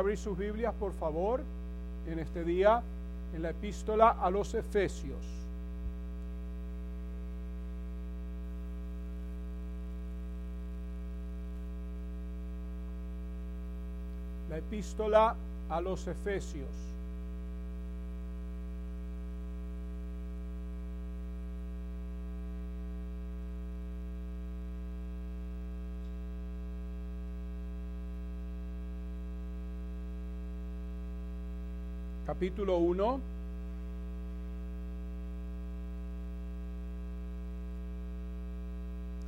abrir sus Biblias, por favor, en este día, en la epístola a los Efesios. La epístola a los Efesios. Capítulo 1.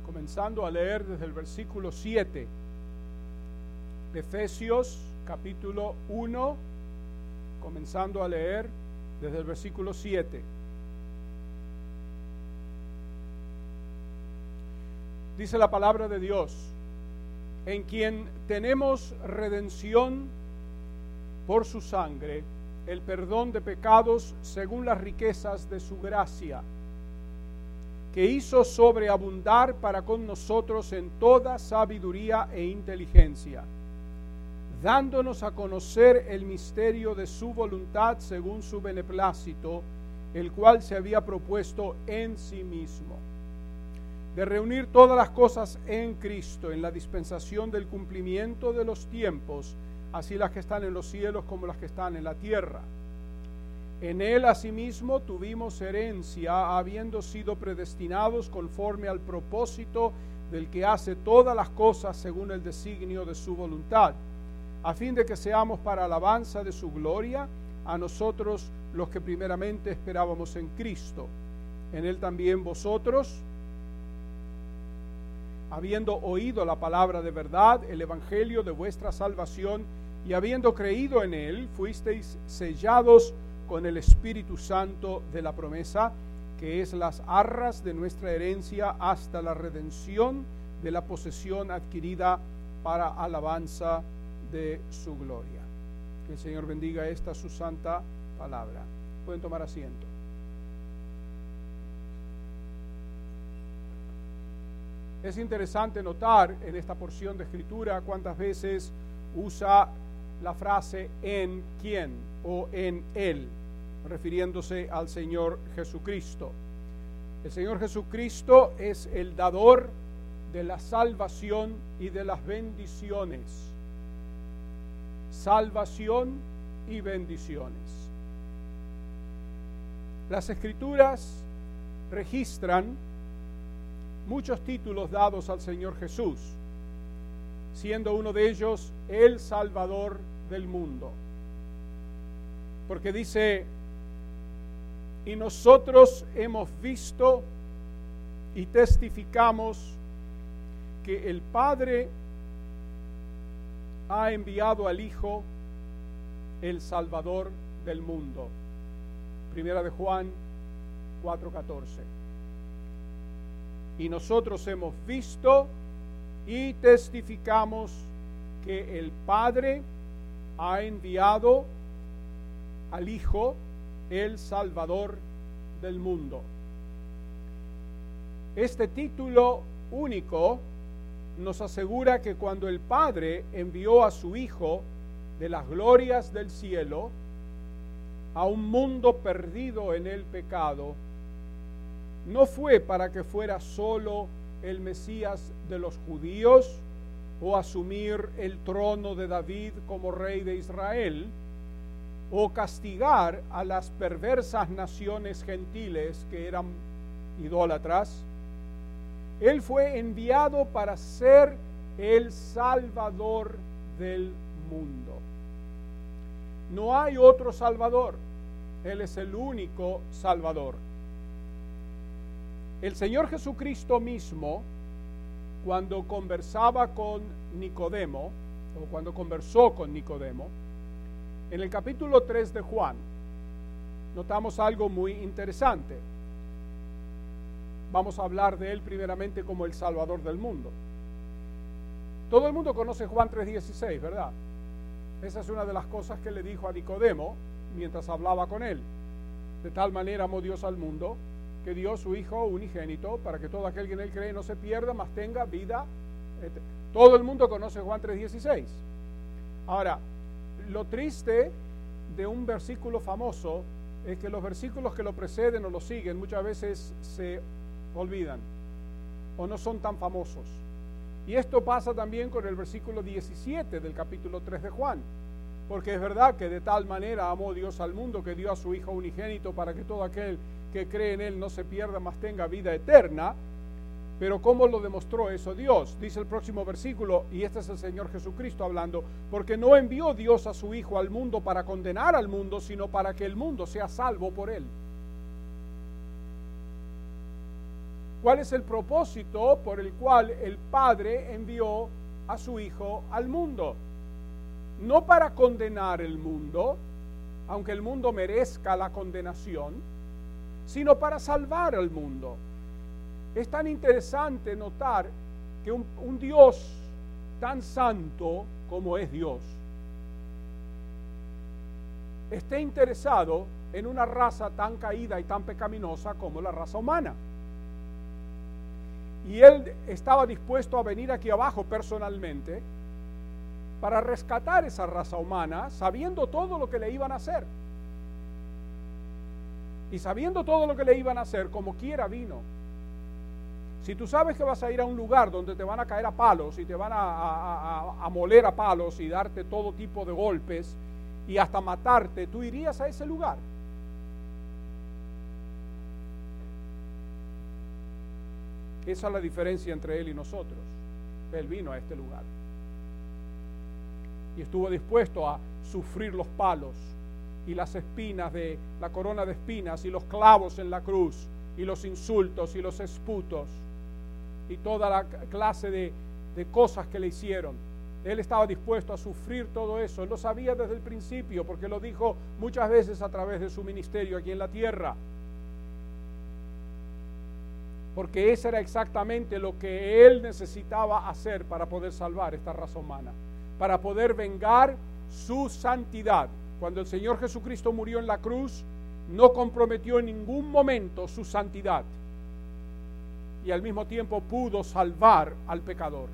Comenzando a leer desde el versículo 7. Efesios capítulo 1, comenzando a leer desde el versículo 7. Dice la palabra de Dios, en quien tenemos redención por su sangre el perdón de pecados según las riquezas de su gracia, que hizo sobreabundar para con nosotros en toda sabiduría e inteligencia, dándonos a conocer el misterio de su voluntad según su beneplácito, el cual se había propuesto en sí mismo, de reunir todas las cosas en Cristo, en la dispensación del cumplimiento de los tiempos, así las que están en los cielos como las que están en la tierra. En él asimismo tuvimos herencia, habiendo sido predestinados conforme al propósito del que hace todas las cosas según el designio de su voluntad, a fin de que seamos para alabanza de su gloria a nosotros los que primeramente esperábamos en Cristo. En él también vosotros, habiendo oído la palabra de verdad, el evangelio de vuestra salvación, y habiendo creído en él, fuisteis sellados con el Espíritu Santo de la promesa, que es las arras de nuestra herencia hasta la redención de la posesión adquirida para alabanza de su gloria. Que el Señor bendiga esta su santa palabra. Pueden tomar asiento. Es interesante notar en esta porción de escritura cuántas veces usa la frase en quién o en él, refiriéndose al Señor Jesucristo. El Señor Jesucristo es el dador de la salvación y de las bendiciones. Salvación y bendiciones. Las escrituras registran muchos títulos dados al Señor Jesús, siendo uno de ellos el Salvador del mundo. Porque dice, y nosotros hemos visto y testificamos que el Padre ha enviado al Hijo el Salvador del mundo. Primera de Juan 4:14. Y nosotros hemos visto y testificamos que el Padre ha enviado al Hijo, el Salvador del mundo. Este título único nos asegura que cuando el Padre envió a su Hijo de las glorias del cielo a un mundo perdido en el pecado, no fue para que fuera solo el Mesías de los judíos, o asumir el trono de David como rey de Israel, o castigar a las perversas naciones gentiles que eran idólatras. Él fue enviado para ser el Salvador del mundo. No hay otro Salvador, Él es el único Salvador. El Señor Jesucristo mismo cuando conversaba con Nicodemo, o cuando conversó con Nicodemo, en el capítulo 3 de Juan, notamos algo muy interesante. Vamos a hablar de él primeramente como el Salvador del mundo. Todo el mundo conoce Juan 3:16, ¿verdad? Esa es una de las cosas que le dijo a Nicodemo mientras hablaba con él. De tal manera amó Dios al mundo que dio su Hijo unigénito para que todo aquel que en él cree no se pierda, mas tenga vida. Todo el mundo conoce Juan 3:16. Ahora, lo triste de un versículo famoso es que los versículos que lo preceden o lo siguen muchas veces se olvidan o no son tan famosos. Y esto pasa también con el versículo 17 del capítulo 3 de Juan. Porque es verdad que de tal manera amó Dios al mundo que dio a su Hijo unigénito para que todo aquel que cree en Él no se pierda, mas tenga vida eterna. Pero ¿cómo lo demostró eso Dios? Dice el próximo versículo, y este es el Señor Jesucristo hablando, porque no envió Dios a su Hijo al mundo para condenar al mundo, sino para que el mundo sea salvo por Él. ¿Cuál es el propósito por el cual el Padre envió a su Hijo al mundo? No para condenar el mundo, aunque el mundo merezca la condenación, sino para salvar al mundo. Es tan interesante notar que un, Dios tan santo como es Dios esté interesado en una raza tan caída y tan pecaminosa como la raza humana. Y él estaba dispuesto a venir aquí abajo personalmente para rescatar esa raza humana, sabiendo todo lo que le iban a hacer. Y sabiendo todo lo que le iban a hacer, como quiera vino. Si tú sabes que vas a ir a un lugar donde te van a caer a palos y te van a, moler a palos y darte todo tipo de golpes y hasta matarte, tú irías a ese lugar. Esa es la diferencia entre Él y nosotros. Él vino a este lugar y estuvo dispuesto a sufrir los palos y las espinas de la corona de espinas y los clavos en la cruz y los insultos y los esputos y toda la clase de, de cosas que le hicieron. Él estaba dispuesto a sufrir todo eso. Lo sabía desde el principio porque lo dijo muchas veces a través de su ministerio aquí en la tierra porque ese era exactamente lo que él necesitaba hacer para poder salvar esta raza humana, para poder vengar su santidad. Cuando el Señor Jesucristo murió en la cruz, no comprometió en ningún momento su santidad y al mismo tiempo pudo salvar al pecador.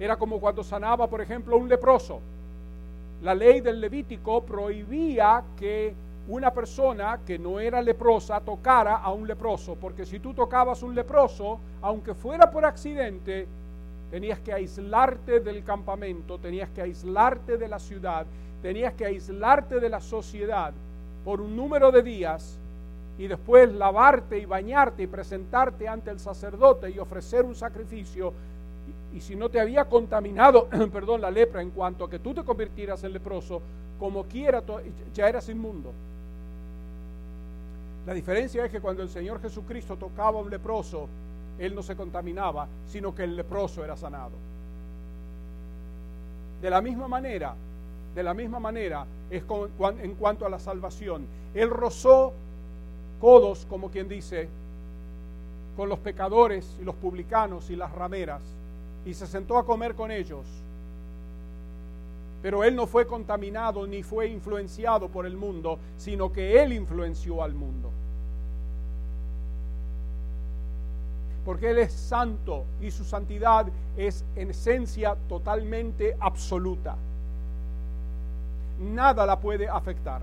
Era como cuando sanaba, por ejemplo, un leproso. La ley del Levítico prohibía que una persona que no era leprosa tocara a un leproso, porque si tú tocabas un leproso, aunque fuera por accidente, tenías que aislarte del campamento, tenías que aislarte de la ciudad, tenías que aislarte de la sociedad por un número de días y después lavarte y bañarte y presentarte ante el sacerdote y ofrecer un sacrificio. Y, si no te había contaminado, perdón, la lepra en cuanto a que tú te convirtieras en leproso, como quiera, ya eras inmundo. La diferencia es que cuando el Señor Jesucristo tocaba a un leproso, él no se contaminaba, sino que el leproso era sanado. De la misma manera, de la misma manera es en cuanto a la salvación. Él rozó codos, como quien dice, con los pecadores y los publicanos y las rameras, y se sentó a comer con ellos. Pero él no fue contaminado ni fue influenciado por el mundo, sino que él influenció al mundo. Porque él es santo y su santidad es en esencia totalmente absoluta. Nada la puede afectar.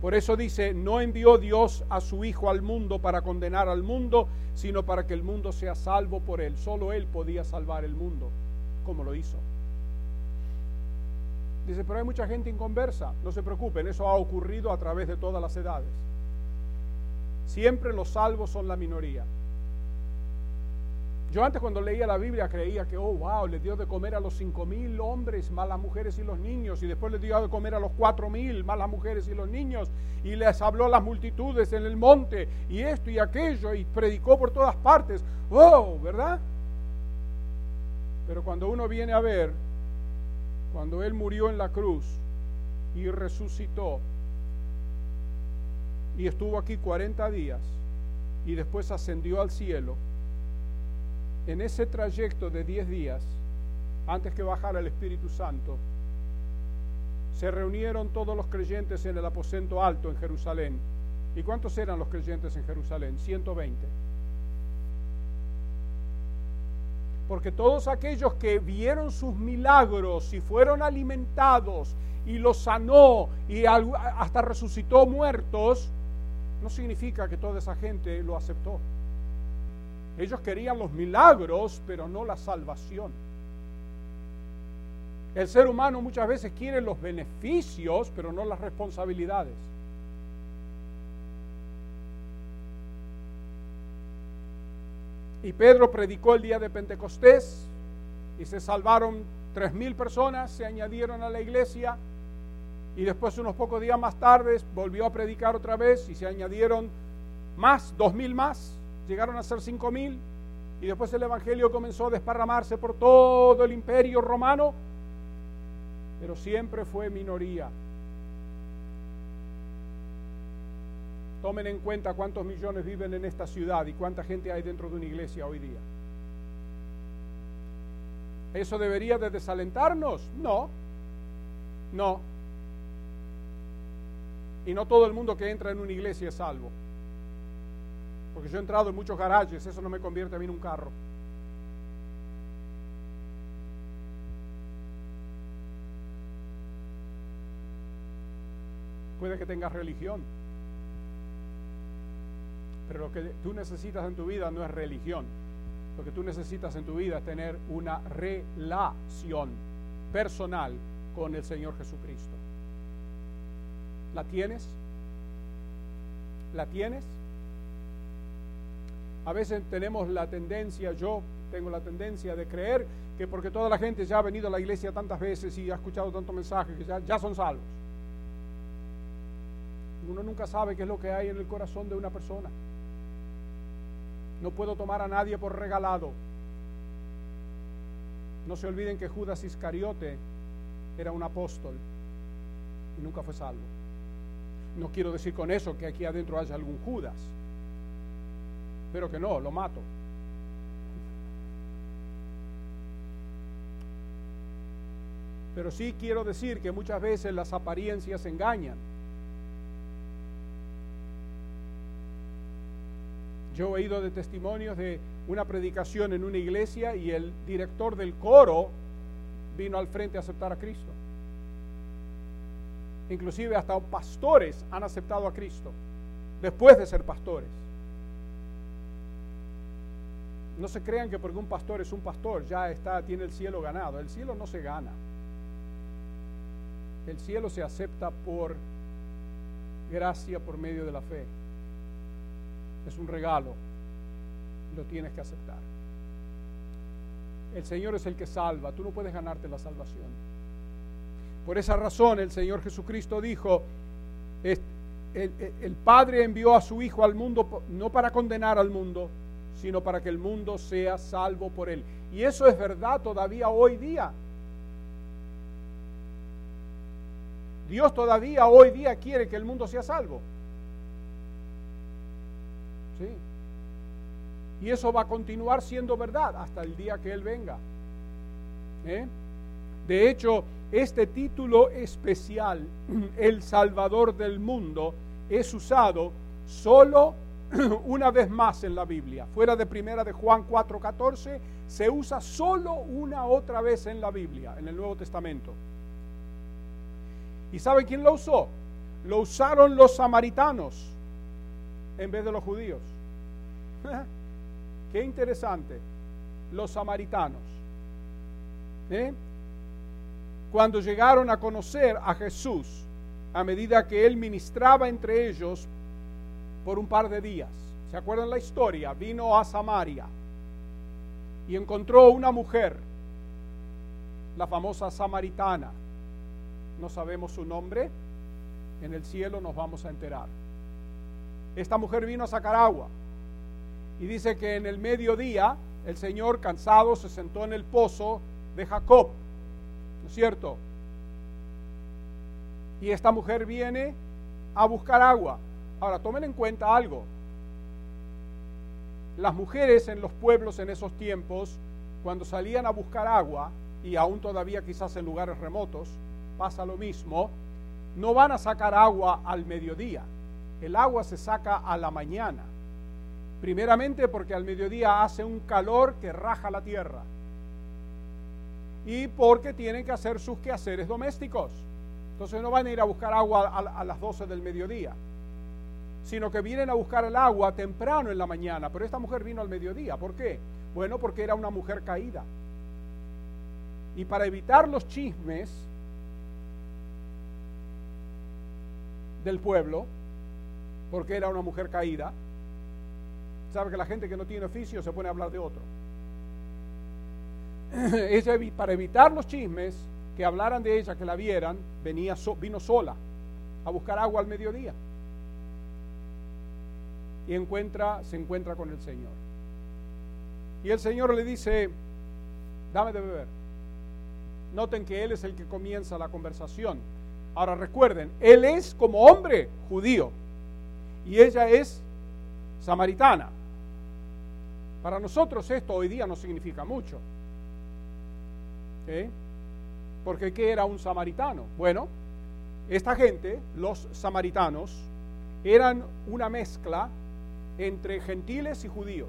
Por eso dice, no envió Dios a su Hijo al mundo para condenar al mundo, sino para que el mundo sea salvo por él. Solo él podía salvar el mundo, como lo hizo. Dice, pero hay mucha gente inconversa. No se preocupen, eso ha ocurrido a través de todas las edades. Siempre los salvos son la minoría. Yo antes cuando leía la Biblia creía que, oh, wow, le dio de comer a los cinco mil hombres, más las mujeres y los niños, y después le dio de comer a los cuatro mil, más las mujeres y los niños, y les habló a las multitudes en el monte, y esto y aquello, y predicó por todas partes. Oh, ¿verdad? Pero cuando uno viene a ver cuando Él murió en la cruz y resucitó y estuvo aquí 40 días y después ascendió al cielo, en ese trayecto de 10 días, antes que bajara el Espíritu Santo, se reunieron todos los creyentes en el aposento alto en Jerusalén. ¿Y cuántos eran los creyentes en Jerusalén? 120. Porque todos aquellos que vieron sus milagros y fueron alimentados y los sanó y hasta resucitó muertos, no significa que toda esa gente lo aceptó. Ellos querían los milagros, pero no la salvación. El ser humano muchas veces quiere los beneficios, pero no las responsabilidades. Y Pedro predicó el día de Pentecostés y se salvaron tres mil personas, se añadieron a la iglesia y después unos pocos días más tarde volvió a predicar otra vez y se añadieron más, dos mil más, llegaron a ser cinco mil y después el Evangelio comenzó a desparramarse por todo el imperio romano, pero siempre fue minoría. Tomen en cuenta cuántos millones viven en esta ciudad y cuánta gente hay dentro de una iglesia hoy día. ¿Eso debería de desalentarnos? No, no. Y no todo el mundo que entra en una iglesia es salvo. Porque yo he entrado en muchos garajes, eso no me convierte a mí en un carro. Puede que tengas religión, pero lo que tú necesitas en tu vida no es religión. Lo que tú necesitas en tu vida es tener una relación personal con el Señor Jesucristo. ¿La tienes? ¿La tienes? A veces tenemos la tendencia, yo tengo la tendencia de creer que porque toda la gente ya ha venido a la iglesia tantas veces y ha escuchado tantos mensajes que ya, ya son salvos. Uno nunca sabe qué es lo que hay en el corazón de una persona. No puedo tomar a nadie por regalado. No se olviden que Judas Iscariote era un apóstol y nunca fue salvo. No quiero decir con eso que aquí adentro haya algún Judas, pero que no, lo mato. Pero sí quiero decir que muchas veces las apariencias engañan. Yo he oído de testimonios de una predicación en una iglesia y el director del coro vino al frente a aceptar a Cristo. Inclusive hasta pastores han aceptado a Cristo después de ser pastores. No se crean que porque un pastor es un pastor ya está tiene el cielo ganado. El cielo no se gana. El cielo se acepta por gracia por medio de la fe es un regalo, lo tienes que aceptar. El Señor es el que salva, tú no puedes ganarte la salvación. Por esa razón el Señor Jesucristo dijo, el, el, Padre envió a su Hijo al mundo no para condenar al mundo, sino para que el mundo sea salvo por él. Y eso es verdad todavía hoy día. Dios todavía hoy día quiere que el mundo sea salvo. Y eso va a continuar siendo verdad hasta el día que Él venga. ¿Eh? De hecho, este título especial, El Salvador del Mundo, es usado solo una vez más en la Biblia. Fuera de primera de Juan 4:14, se usa solo una otra vez en la Biblia, en el Nuevo Testamento. ¿Y sabe quién lo usó? Lo usaron los samaritanos en vez de los judíos. Qué interesante. Los samaritanos. ¿eh? Cuando llegaron a conocer a Jesús, a medida que él ministraba entre ellos por un par de días. ¿Se acuerdan la historia? Vino a Samaria y encontró una mujer, la famosa samaritana. No sabemos su nombre, en el cielo nos vamos a enterar. Esta mujer vino a sacar agua y dice que en el mediodía el Señor cansado se sentó en el pozo de Jacob, ¿no es cierto? Y esta mujer viene a buscar agua. Ahora, tomen en cuenta algo. Las mujeres en los pueblos en esos tiempos, cuando salían a buscar agua, y aún todavía quizás en lugares remotos, pasa lo mismo, no van a sacar agua al mediodía. El agua se saca a la mañana. Primeramente porque al mediodía hace un calor que raja la tierra. y porque tienen que hacer sus quehaceres domésticos. Entonces no van a ir a buscar agua a, las 12 del mediodía, sino que vienen a buscar el agua temprano en la mañana. Pero esta mujer vino al mediodía. ¿Por qué? Bueno, porque era una mujer caída. Y para evitar los chismes del pueblo, porque era una mujer caída, sabe que la gente que no tiene oficio se pone a hablar de otro. Ella, para evitar los chismes, que hablaran de ella, que la vieran, venía vino sola a buscar agua al mediodía. Y encuentra, se encuentra con el Señor. Y el Señor le dice, dame de beber. Noten que Él es el que comienza la conversación. Ahora recuerden, Él es como hombre judío y ella es samaritana. Para nosotros esto hoy día no significa mucho. Porque ¿qué era un samaritano? Bueno, esta gente, los samaritanos, eran una mezcla entre gentiles y judíos.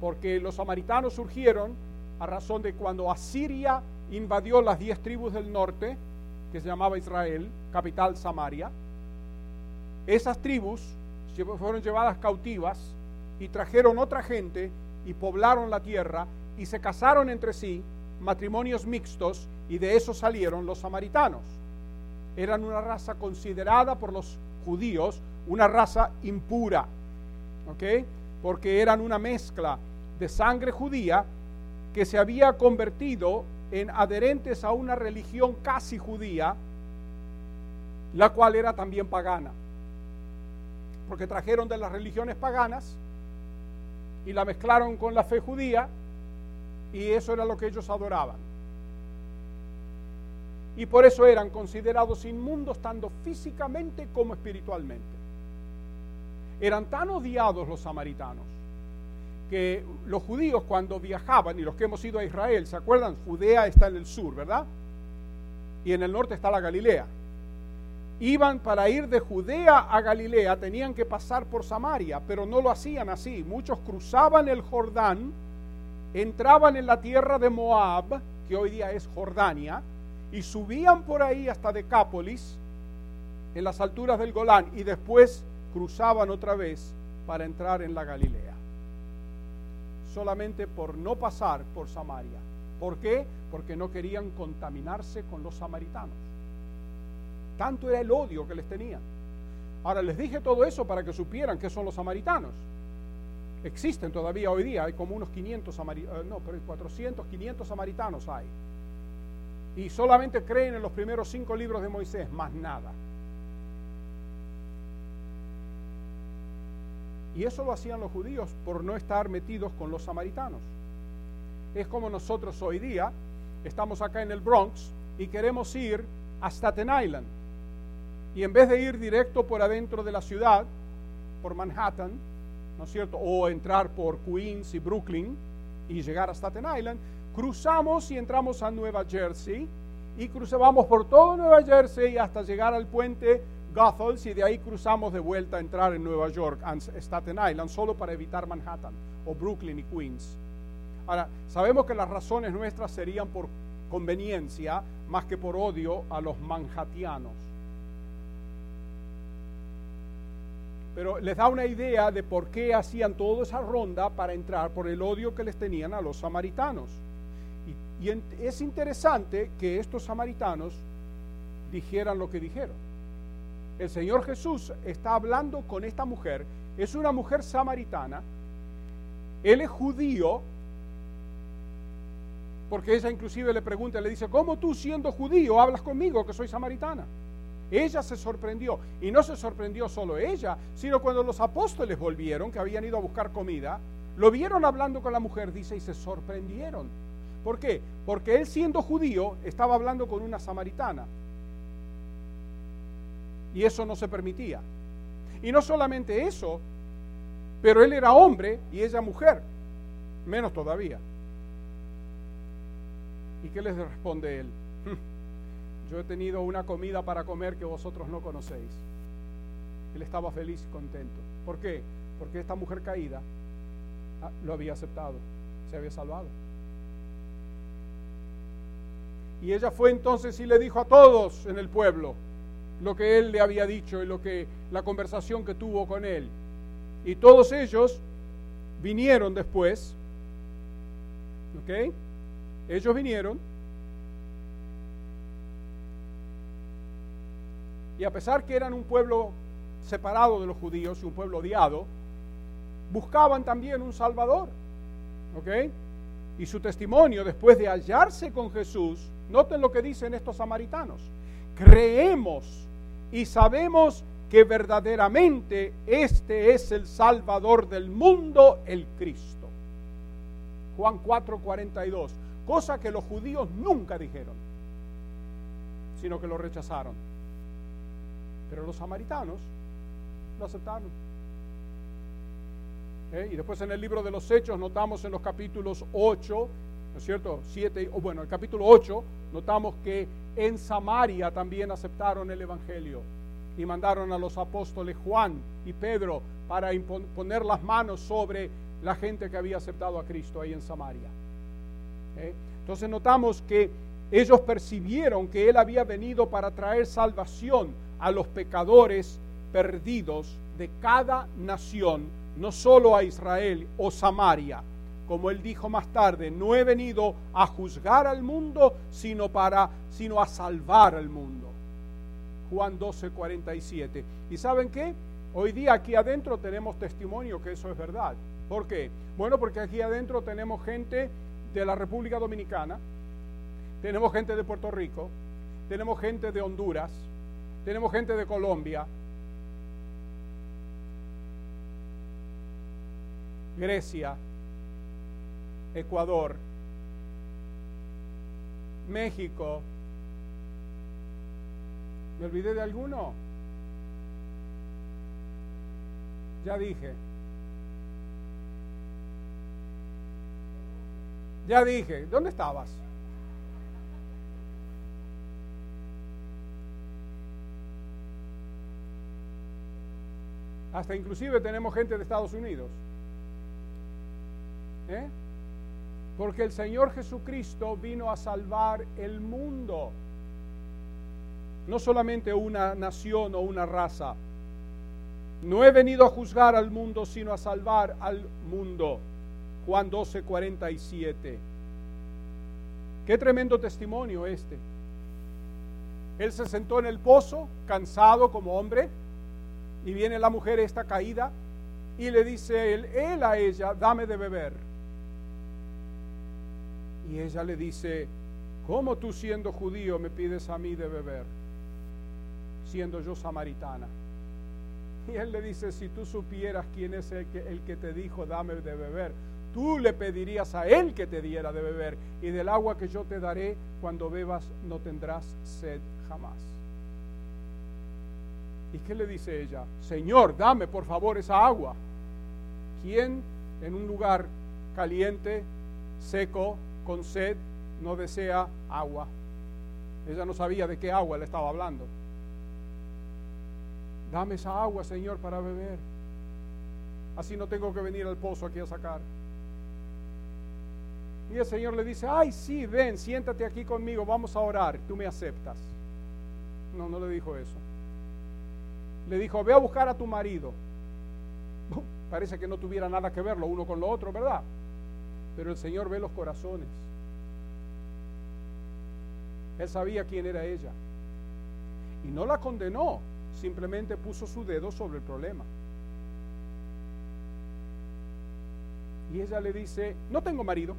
Porque los samaritanos surgieron a razón de cuando Asiria invadió las diez tribus del norte, que se llamaba Israel, capital Samaria. Esas tribus fueron llevadas cautivas y trajeron otra gente y poblaron la tierra y se casaron entre sí, matrimonios mixtos, y de eso salieron los samaritanos. Eran una raza considerada por los judíos una raza impura, ¿ok? Porque eran una mezcla de sangre judía que se había convertido en adherentes a una religión casi judía, la cual era también pagana. Porque trajeron de las religiones paganas y la mezclaron con la fe judía y eso era lo que ellos adoraban. Y por eso eran considerados inmundos tanto físicamente como espiritualmente. Eran tan odiados los samaritanos que los judíos cuando viajaban, y los que hemos ido a Israel, ¿se acuerdan? Judea está en el sur, ¿verdad? Y en el norte está la Galilea. Iban para ir de Judea a Galilea, tenían que pasar por Samaria, pero no lo hacían así. Muchos cruzaban el Jordán entraban en la tierra de Moab, que hoy día es Jordania, y subían por ahí hasta Decápolis, en las alturas del Golán, y después cruzaban otra vez para entrar en la Galilea. Solamente por no pasar por Samaria. ¿Por qué? Porque no querían contaminarse con los samaritanos. Tanto era el odio que les tenían. Ahora les dije todo eso para que supieran que son los samaritanos existen todavía hoy día, hay como unos 500, samaritanos, no, pero 400, 500 samaritanos hay. Y solamente creen en los primeros cinco libros de Moisés, más nada. Y eso lo hacían los judíos por no estar metidos con los samaritanos. Es como nosotros hoy día estamos acá en el Bronx y queremos ir a Staten Island. Y en vez de ir directo por adentro de la ciudad, por Manhattan, ¿no es cierto? O entrar por Queens y Brooklyn y llegar a Staten Island, cruzamos y entramos a Nueva Jersey y cruzamos por todo Nueva Jersey hasta llegar al puente Goethals y de ahí cruzamos de vuelta a entrar en Nueva York, Staten Island, solo para evitar Manhattan o Brooklyn y Queens. Ahora, sabemos que las razones nuestras serían por conveniencia más que por odio a los manhattianos. pero les da una idea de por qué hacían toda esa ronda para entrar por el odio que les tenían a los samaritanos. Y, es interesante que estos samaritanos dijeran lo que dijeron. El Señor Jesús está hablando con esta mujer, es una mujer samaritana, él es judío, porque ella inclusive le pregunta, le dice, ¿cómo tú siendo judío hablas conmigo que soy samaritana? Ella se sorprendió. Y no se sorprendió solo ella, sino cuando los apóstoles volvieron, que habían ido a buscar comida, lo vieron hablando con la mujer, dice, y se sorprendieron. ¿Por qué? Porque él siendo judío estaba hablando con una samaritana. Y eso no se permitía. Y no solamente eso, pero él era hombre y ella mujer. Menos todavía. ¿Y qué les responde él? yo he tenido una comida para comer que vosotros no conocéis. Él estaba feliz y contento. ¿Por qué? Porque esta mujer caída ah, lo había aceptado. se había salvado. Y ella fue entonces y le dijo a todos en el pueblo lo que él le había dicho y lo que la conversación que tuvo con él. Y todos ellos vinieron después. ¿Ok? Ellos vinieron. Y a pesar que eran un pueblo separado de los judíos y un pueblo odiado, buscaban también un Salvador. ¿Ok? Y su testimonio, después de hallarse con Jesús, noten lo que dicen estos samaritanos. Creemos y sabemos que verdaderamente este es el Salvador del mundo, el Cristo. Juan 4:42, cosa que los judíos nunca dijeron, sino que lo rechazaron. Pero los samaritanos lo aceptaron. ¿Eh? Y después en el libro de los Hechos notamos en los capítulos 8, ¿no es cierto? 7, o bueno, el capítulo 8, notamos que en Samaria también aceptaron el Evangelio y mandaron a los apóstoles Juan y Pedro para poner las manos sobre la gente que había aceptado a Cristo ahí en Samaria. ¿Eh? Entonces notamos que ellos percibieron que Él había venido para traer salvación a los pecadores perdidos de cada nación, no solo a Israel o Samaria. Como él dijo más tarde, no he venido a juzgar al mundo, sino para sino a salvar al mundo. Juan 12, 47. ¿Y saben qué? Hoy día aquí adentro tenemos testimonio que eso es verdad. ¿Por qué? Bueno, porque aquí adentro tenemos gente de la República Dominicana, tenemos gente de Puerto Rico, tenemos gente de Honduras, tenemos gente de Colombia, Grecia, Ecuador, México. ¿Me olvidé de alguno? Ya dije. Ya dije. ¿Dónde estabas? Hasta inclusive tenemos gente de Estados Unidos. ¿Eh? Porque el Señor Jesucristo vino a salvar el mundo. No solamente una nación o una raza. No he venido a juzgar al mundo, sino a salvar al mundo. Juan 12, 47. Qué tremendo testimonio este. Él se sentó en el pozo, cansado como hombre, y viene la mujer esta caída y le dice él, él a ella, dame de beber. Y ella le dice, ¿cómo tú siendo judío me pides a mí de beber, siendo yo samaritana? Y él le dice, si tú supieras quién es el que, el que te dijo, dame de beber, tú le pedirías a él que te diera de beber, y del agua que yo te daré, cuando bebas no tendrás sed jamás. ¿Y qué le dice ella? Señor, dame por favor esa agua. ¿Quién en un lugar caliente, seco, con sed, no desea agua? Ella no sabía de qué agua le estaba hablando. Dame esa agua, Señor, para beber. Así no tengo que venir al pozo aquí a sacar. Y el Señor le dice, ay, sí, ven, siéntate aquí conmigo, vamos a orar, tú me aceptas. No, no le dijo eso le dijo, ve a buscar a tu marido. Parece que no tuviera nada que ver lo uno con lo otro, ¿verdad? Pero el Señor ve los corazones. Él sabía quién era ella. Y no la condenó, simplemente puso su dedo sobre el problema. Y ella le dice, no tengo marido.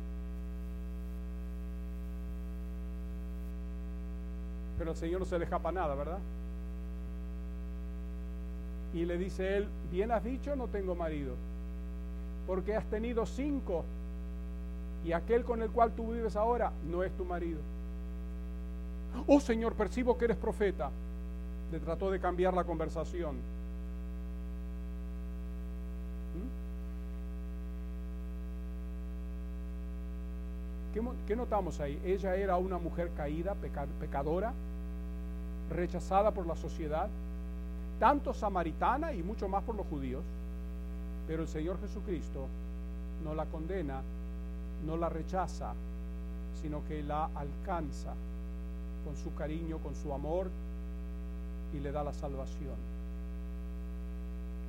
Pero al Señor no se le escapa nada, ¿verdad? Y le dice él, bien has dicho, no tengo marido, porque has tenido cinco y aquel con el cual tú vives ahora no es tu marido. Oh Señor, percibo que eres profeta. Le trató de cambiar la conversación. ¿Mm? ¿Qué, notamos ahí? Ella era una mujer caída, pecadora, rechazada por la sociedad, tanto samaritana y mucho más por los judíos, pero el Señor Jesucristo no la condena no la rechaza, sino que la alcanza con su cariño, con su amor y le da la salvación.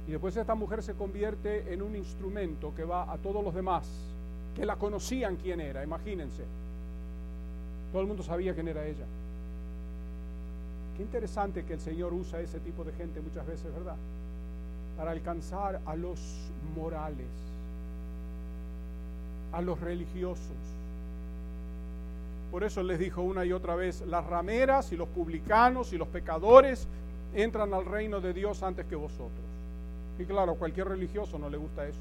Y después esta mujer se convierte en un instrumento que va a todos los demás, que la conocían quién era, imagínense. Todo el mundo sabía quién era ella. Qué interesante que el Señor usa ese tipo de gente muchas veces, ¿verdad? Para alcanzar a los morales, a los religiosos. Por eso les dijo una y otra vez, las rameras y los publicanos y los pecadores entran al reino de Dios antes que vosotros. Y claro, cualquier religioso no le gusta eso.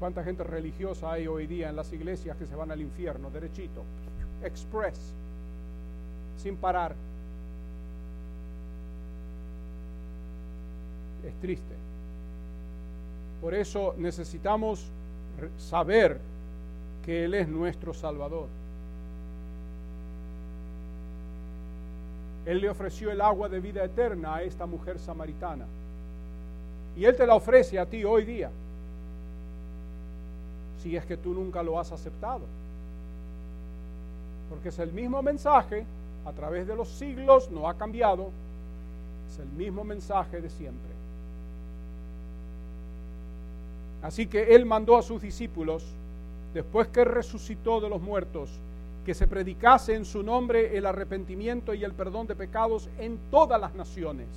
¿Cuánta gente religiosa hay hoy día en las iglesias que se van al infierno, derechito, express, sin parar? Es triste. Por eso necesitamos saber que Él es nuestro Salvador. Él le ofreció el agua de vida eterna a esta mujer samaritana. Y Él te la ofrece a ti hoy día si es que tú nunca lo has aceptado. Porque es el mismo mensaje, a través de los siglos no ha cambiado, es el mismo mensaje de siempre. Así que Él mandó a sus discípulos, después que resucitó de los muertos, que se predicase en su nombre el arrepentimiento y el perdón de pecados en todas las naciones.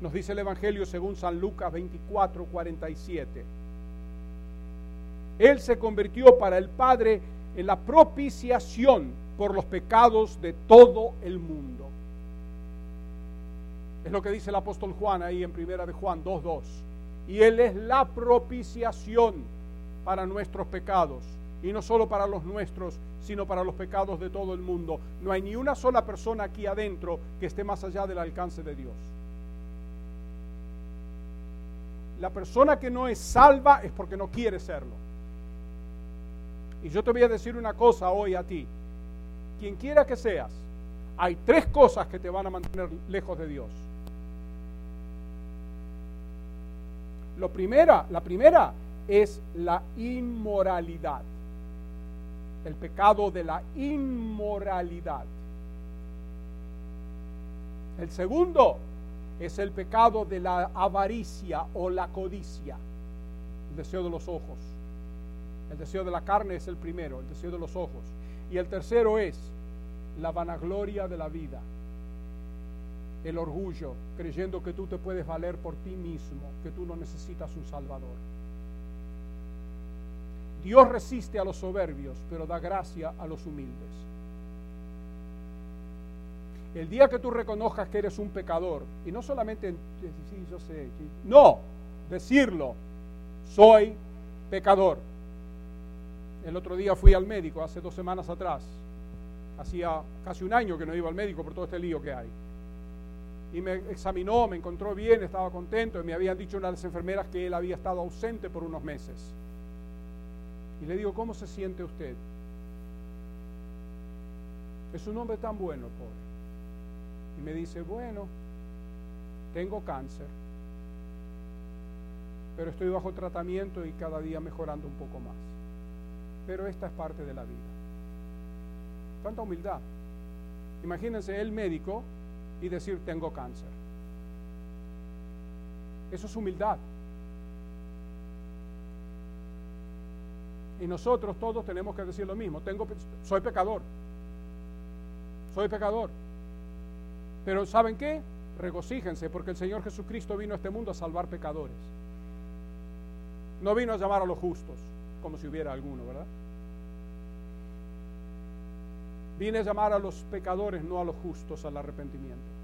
Nos dice el Evangelio según San Lucas 24, 47. Él se convirtió para el Padre en la propiciación por los pecados de todo el mundo. Es lo que dice el apóstol Juan ahí en primera de Juan 2.2. Y Él es la propiciación para nuestros pecados. Y no solo para los nuestros, sino para los pecados de todo el mundo. No hay ni una sola persona aquí adentro que esté más allá del alcance de Dios. La persona que no es salva es porque no quiere serlo. Y yo te voy a decir una cosa hoy a ti. Quien quiera que seas, hay tres cosas que te van a mantener lejos de Dios. Lo primera, la primera es la inmoralidad. El pecado de la inmoralidad. El segundo es el pecado de la avaricia o la codicia, el deseo de los ojos. El deseo de la carne es el primero, el deseo de los ojos. Y el tercero es la vanagloria de la vida, el orgullo, creyendo que tú te puedes valer por ti mismo, que tú no necesitas un Salvador. Dios resiste a los soberbios, pero da gracia a los humildes. El día que tú reconozcas que eres un pecador, y no solamente, sí, yo sé, no, decirlo, soy pecador. El otro día fui al médico, hace dos semanas atrás. Hacía casi un año que no iba al médico por todo este lío que hay. Y me examinó, me encontró bien, estaba contento. Y me habían dicho una las enfermeras que él había estado ausente por unos meses. Y le digo, ¿cómo se siente usted? Es un hombre tan bueno, pobre. Y me dice, bueno, tengo cáncer, pero estoy bajo tratamiento y cada día mejorando un poco más pero esta es parte de la vida. Tanta humildad. Imagínense el médico y decir tengo cáncer. Eso es humildad. Y nosotros todos tenemos que decir lo mismo. Tengo, soy pecador. Soy pecador. Pero ¿saben qué? Regocíjense porque el Señor Jesucristo vino a este mundo a salvar pecadores. No vino a llamar a los justos como si hubiera alguno, ¿verdad? Viene a llamar a los pecadores, no a los justos, al arrepentimiento.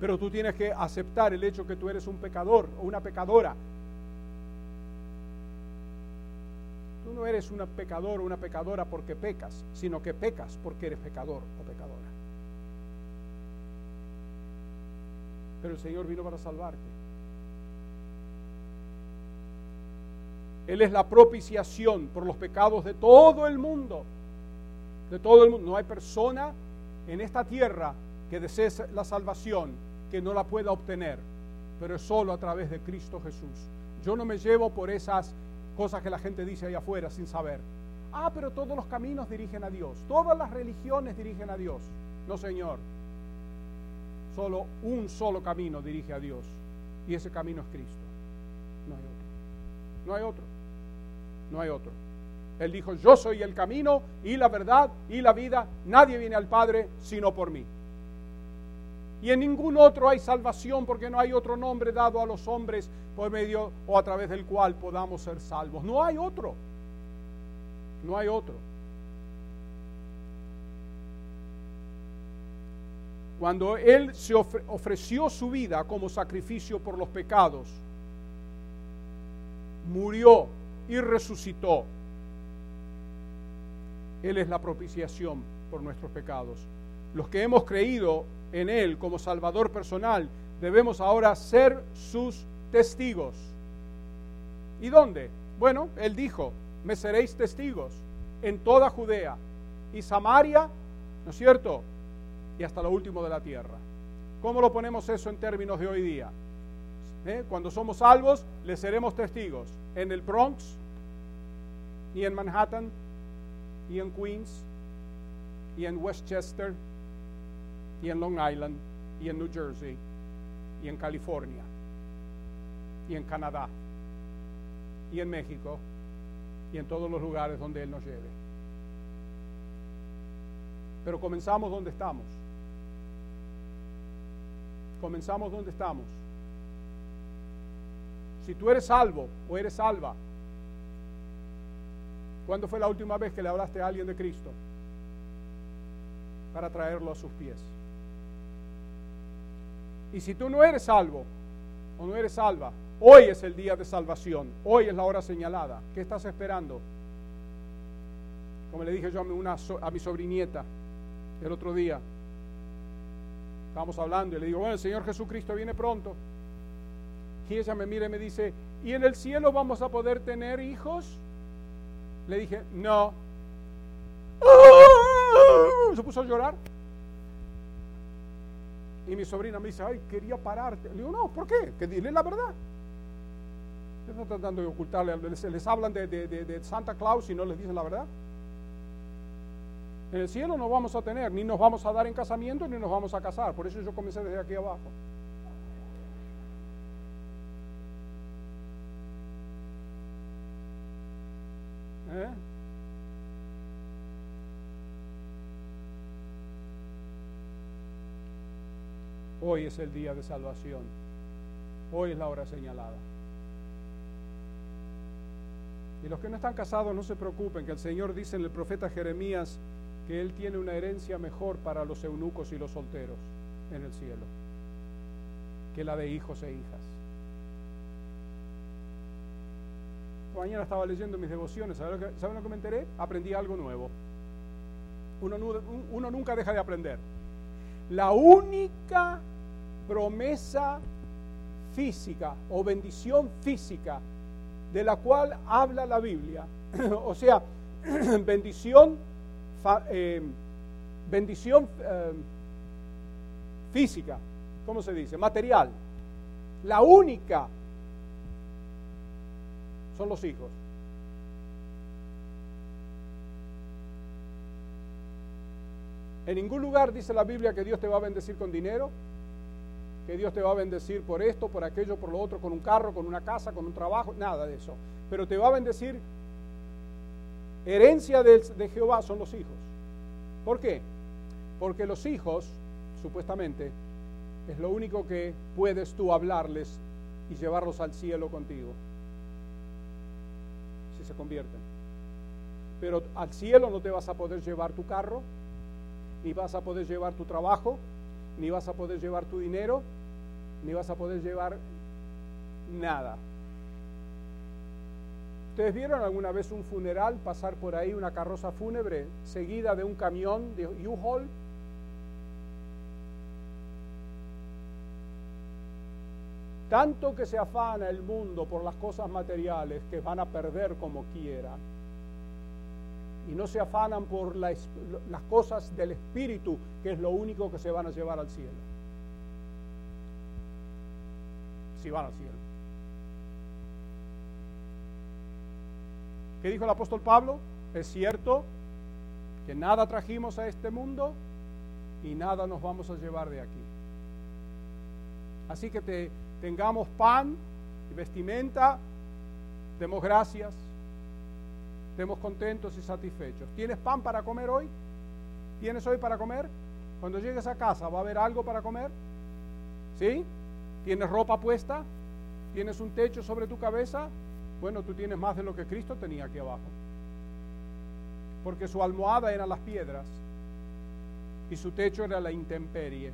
Pero tú tienes que aceptar el hecho que tú eres un pecador o una pecadora. Tú no eres una pecador o una pecadora porque pecas, sino que pecas porque eres pecador o pecadora. Pero el Señor vino para salvarte. Él es la propiciación por los pecados de todo el mundo. De todo el mundo. No hay persona en esta tierra que desee la salvación que no la pueda obtener. pero es solo a través de Cristo Jesús. Yo no me llevo por esas cosas que la gente dice ahí afuera sin saber. Ah, pero todos los caminos dirigen a Dios, todas las religiones dirigen a Dios. No, Señor. Solo un solo camino dirige a Dios y ese camino es Cristo. No hay otro. No hay otro. No hay otro. Él dijo, yo soy el camino y la verdad y la vida. Nadie viene al Padre sino por mí. Y en ningún otro hay salvación porque no hay otro nombre dado a los hombres por medio o a través del cual podamos ser salvos. No hay otro. No hay otro. Cuando Él se ofreció su vida como sacrificio por los pecados, murió y resucitó. Él es la propiciación por nuestros pecados. Los que hemos creído en Él como Salvador personal, debemos ahora ser sus testigos. ¿Y dónde? Bueno, Él dijo, me seréis testigos en toda Judea y Samaria, ¿no es cierto? y hasta lo último de la tierra. ¿Cómo lo ponemos eso en términos de hoy día? ¿Eh? Cuando somos salvos, le seremos testigos en el Bronx, y en Manhattan, y en Queens, y en Westchester, y en Long Island, y en New Jersey, y en California, y en Canadá, y en México, y en todos los lugares donde Él nos lleve. Pero comenzamos donde estamos. Comenzamos donde estamos. Si tú eres salvo o eres salva, ¿cuándo fue la última vez que le hablaste a alguien de Cristo? Para traerlo a sus pies. Y si tú no eres salvo o no eres salva, hoy es el día de salvación, hoy es la hora señalada. ¿Qué estás esperando? Como le dije yo a mi, sobrinieta el otro día, Estamos hablando y le digo, bueno, el Señor Jesucristo viene pronto. Y ella me mira y me dice, ¿y en el cielo vamos a poder tener hijos? Le dije, no. Se puso a llorar. Y mi sobrina me dice, ay, quería pararte. Le digo, no, ¿por qué? Que dile la verdad. Están tratando de ocultarle. Les, les hablan de, de Santa Claus y no les dicen la verdad. En el cielo no vamos a tener, ni nos vamos a dar en casamiento, ni nos vamos a casar. Por eso yo comencé desde aquí abajo. ¿Eh? Hoy es el día de salvación. Hoy es la hora señalada. Y los que no están casados no se preocupen, que el Señor dice en el profeta Jeremías que Él tiene una herencia mejor para los eunucos y los solteros en el cielo que la de hijos e hijas. Mañana estaba leyendo mis devociones, ¿saben lo, que, me enteré? Aprendí algo nuevo. Uno, nunca deja de aprender. La única promesa física o bendición física de la cual habla la Biblia, o sea, bendición eh, bendición eh, física, ¿cómo se dice? Material. La única son los hijos. En ningún lugar dice la Biblia que Dios te va a bendecir con dinero, que Dios te va a bendecir por esto, por aquello, por lo otro, con un carro, con una casa, con un trabajo, nada de eso. Pero te va a bendecir Herencia de, Jehová son los hijos. ¿Por qué? Porque los hijos, supuestamente, es lo único que puedes tú hablarles y llevarlos al cielo contigo. Se convierten. Pero al cielo no te vas a poder llevar tu carro, ni vas a poder llevar tu trabajo, ni vas a poder llevar tu dinero, ni vas a poder llevar nada. ¿Ustedes vieron alguna vez un funeral pasar por ahí una carroza fúnebre seguida de un camión de U-Haul? Tanto que se afana el mundo por las cosas materiales que van a perder como quieran. Y no se afanan por las cosas del espíritu, que es lo único que se van a llevar al cielo. si van al cielo. ¿Qué dijo el apóstol Pablo? Es cierto que nada trajimos a este mundo y nada nos vamos a llevar de aquí. Así que te, tengamos pan y vestimenta, demos gracias, estemos contentos y satisfechos. ¿Tienes pan para comer hoy? ¿Tienes hoy para comer? Cuando llegues a casa, ¿va a haber algo para comer? ¿Sí? ¿Tienes ropa puesta? ¿Tienes un techo sobre tu cabeza? Bueno, tú tienes más de lo que Cristo tenía aquí abajo. Porque su almohada eran las piedras y su techo era la intemperie.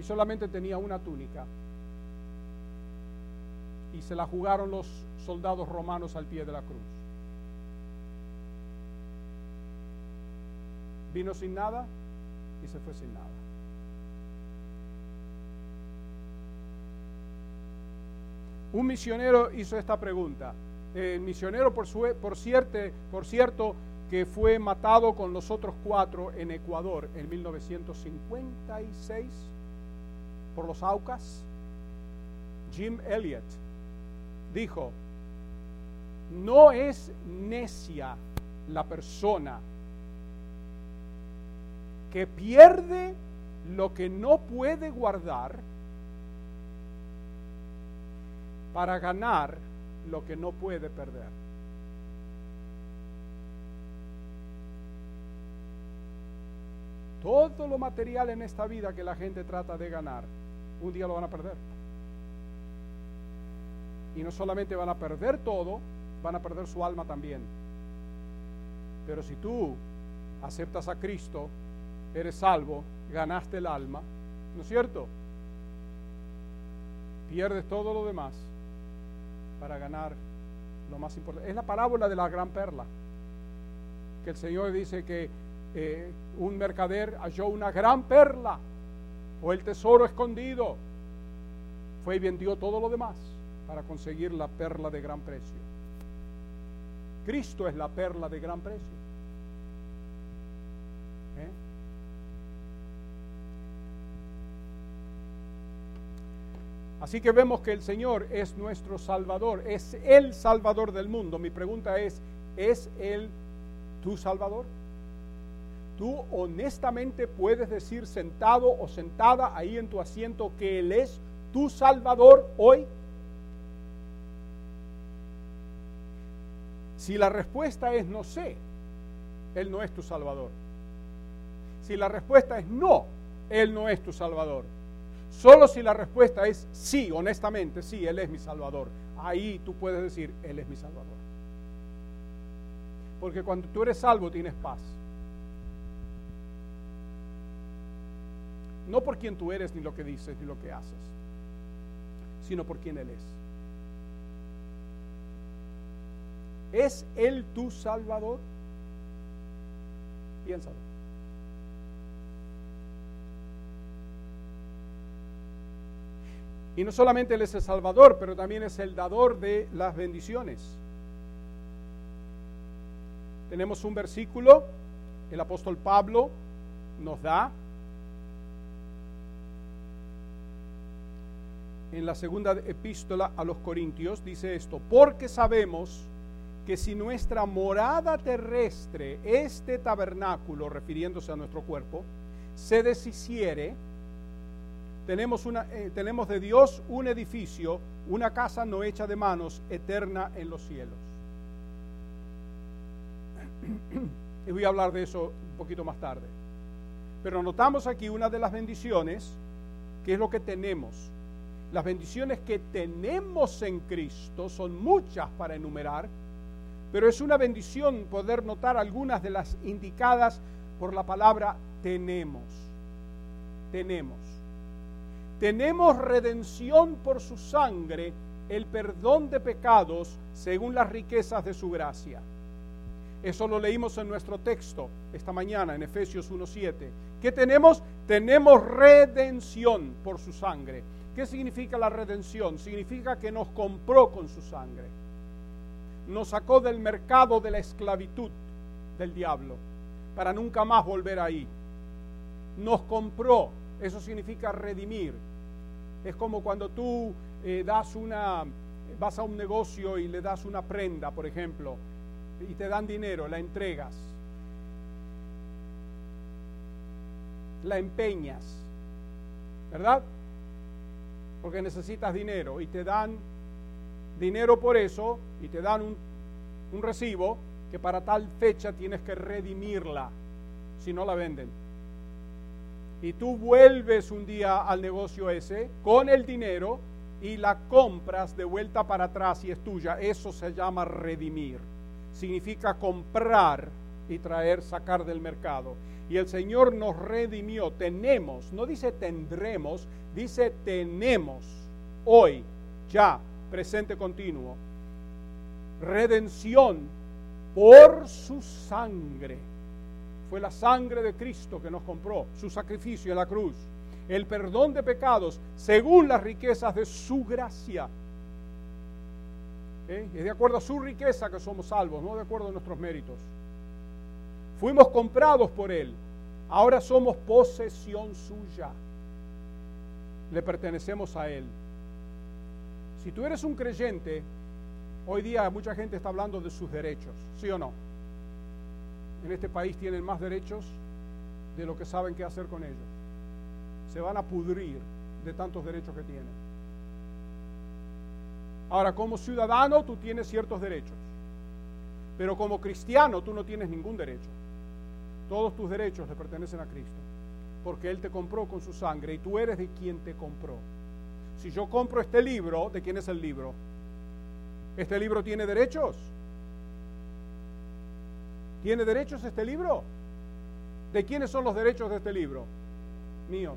Y solamente tenía una túnica. Y se la jugaron los soldados romanos al pie de la cruz. Vino sin nada y se fue sin nada. Un misionero hizo esta pregunta. El misionero, por, por, por cierto, que fue matado con los otros cuatro en Ecuador en 1956 por los Aucas, Jim Elliot, dijo, no es necia la persona que pierde lo que no puede guardar para ganar lo que no puede perder. Todo lo material en esta vida que la gente trata de ganar, un día lo van a perder. Y no solamente van a perder todo, van a perder su alma también. Pero si tú aceptas a Cristo, eres salvo, ganaste el alma, ¿no es cierto? Pierdes todo lo demás para ganar lo más importante. Es la parábola de la gran perla, que el Señor dice que eh, un mercader halló una gran perla o el tesoro escondido, fue y vendió todo lo demás para conseguir la perla de gran precio. Cristo es la perla de gran precio. ¿Eh? Así que vemos que el Señor es nuestro Salvador, es el Salvador del mundo. Mi pregunta es, ¿es Él tu Salvador? ¿Tú honestamente puedes decir sentado o sentada ahí en tu asiento que Él es tu Salvador hoy? Si la respuesta es no sé, Él no es tu Salvador. Si la respuesta es no, Él no es tu Salvador. Solo si la respuesta es sí, honestamente, sí, Él es mi Salvador. Ahí tú puedes decir, Él es mi Salvador. Porque cuando tú eres salvo tienes paz. No por quien tú eres, ni lo que dices, ni lo que haces, sino por quien Él es. ¿Es Él tu Salvador? Piénsalo. Y no solamente Él es el Salvador, pero también es el dador de las bendiciones. Tenemos un versículo, el apóstol Pablo nos da en la segunda epístola a los Corintios, dice esto, porque sabemos que si nuestra morada terrestre, este tabernáculo, refiriéndose a nuestro cuerpo, se deshiciere, tenemos, eh, de Dios un edificio, una casa no hecha de manos, eterna en los cielos. Y voy a hablar de eso un poquito más tarde. Pero notamos aquí una de las bendiciones, que es lo que tenemos. Las bendiciones que tenemos en Cristo son muchas para enumerar, pero es una bendición poder notar algunas de las indicadas por la palabra tenemos. Tenemos. Tenemos redención por su sangre, el perdón de pecados según las riquezas de su gracia. Eso lo leímos en nuestro texto esta mañana en Efesios 1.7. ¿Qué tenemos? Tenemos redención por su sangre. ¿Qué significa la redención? Significa que nos compró con su sangre. Nos sacó del mercado de la esclavitud del diablo para nunca más volver ahí. Nos compró. Eso significa redimir Es como cuando tú eh, das una, vas a un negocio y le das una prenda, por ejemplo, y te dan dinero, la entregas, la empeñas, ¿verdad? Porque necesitas dinero y te dan dinero por eso y te dan un, un recibo que para tal fecha tienes que redimirla, si no la venden. Y tú vuelves un día al negocio ese con el dinero y la compras de vuelta para atrás y es tuya. Eso se llama redimir. Significa comprar y traer, sacar del mercado. Y el Señor nos redimió. Tenemos, no dice tendremos, dice tenemos hoy, ya, presente continuo. Redención por su sangre. Fue la sangre de Cristo que nos compró, su sacrificio en la cruz. El perdón de pecados según las riquezas de su gracia. Es de acuerdo a su riqueza que somos salvos, no de acuerdo a nuestros méritos. Fuimos comprados por Él. Ahora somos posesión suya. Le pertenecemos a Él. Si tú eres un creyente, Hoy día mucha gente está hablando de sus derechos, ¿sí o no? En este país tienen más derechos de lo que saben qué hacer con ellos. Se van a pudrir de tantos derechos que tienen. Ahora, como ciudadano tú tienes ciertos derechos, pero como cristiano tú no tienes ningún derecho. Todos tus derechos le pertenecen a Cristo, porque Él te compró con su sangre y tú eres de quien te compró. Si yo compro este libro, ¿de quién es el libro? ¿Este libro tiene derechos? ¿Tiene derechos este libro? ¿De quiénes son los derechos de este libro? Míos.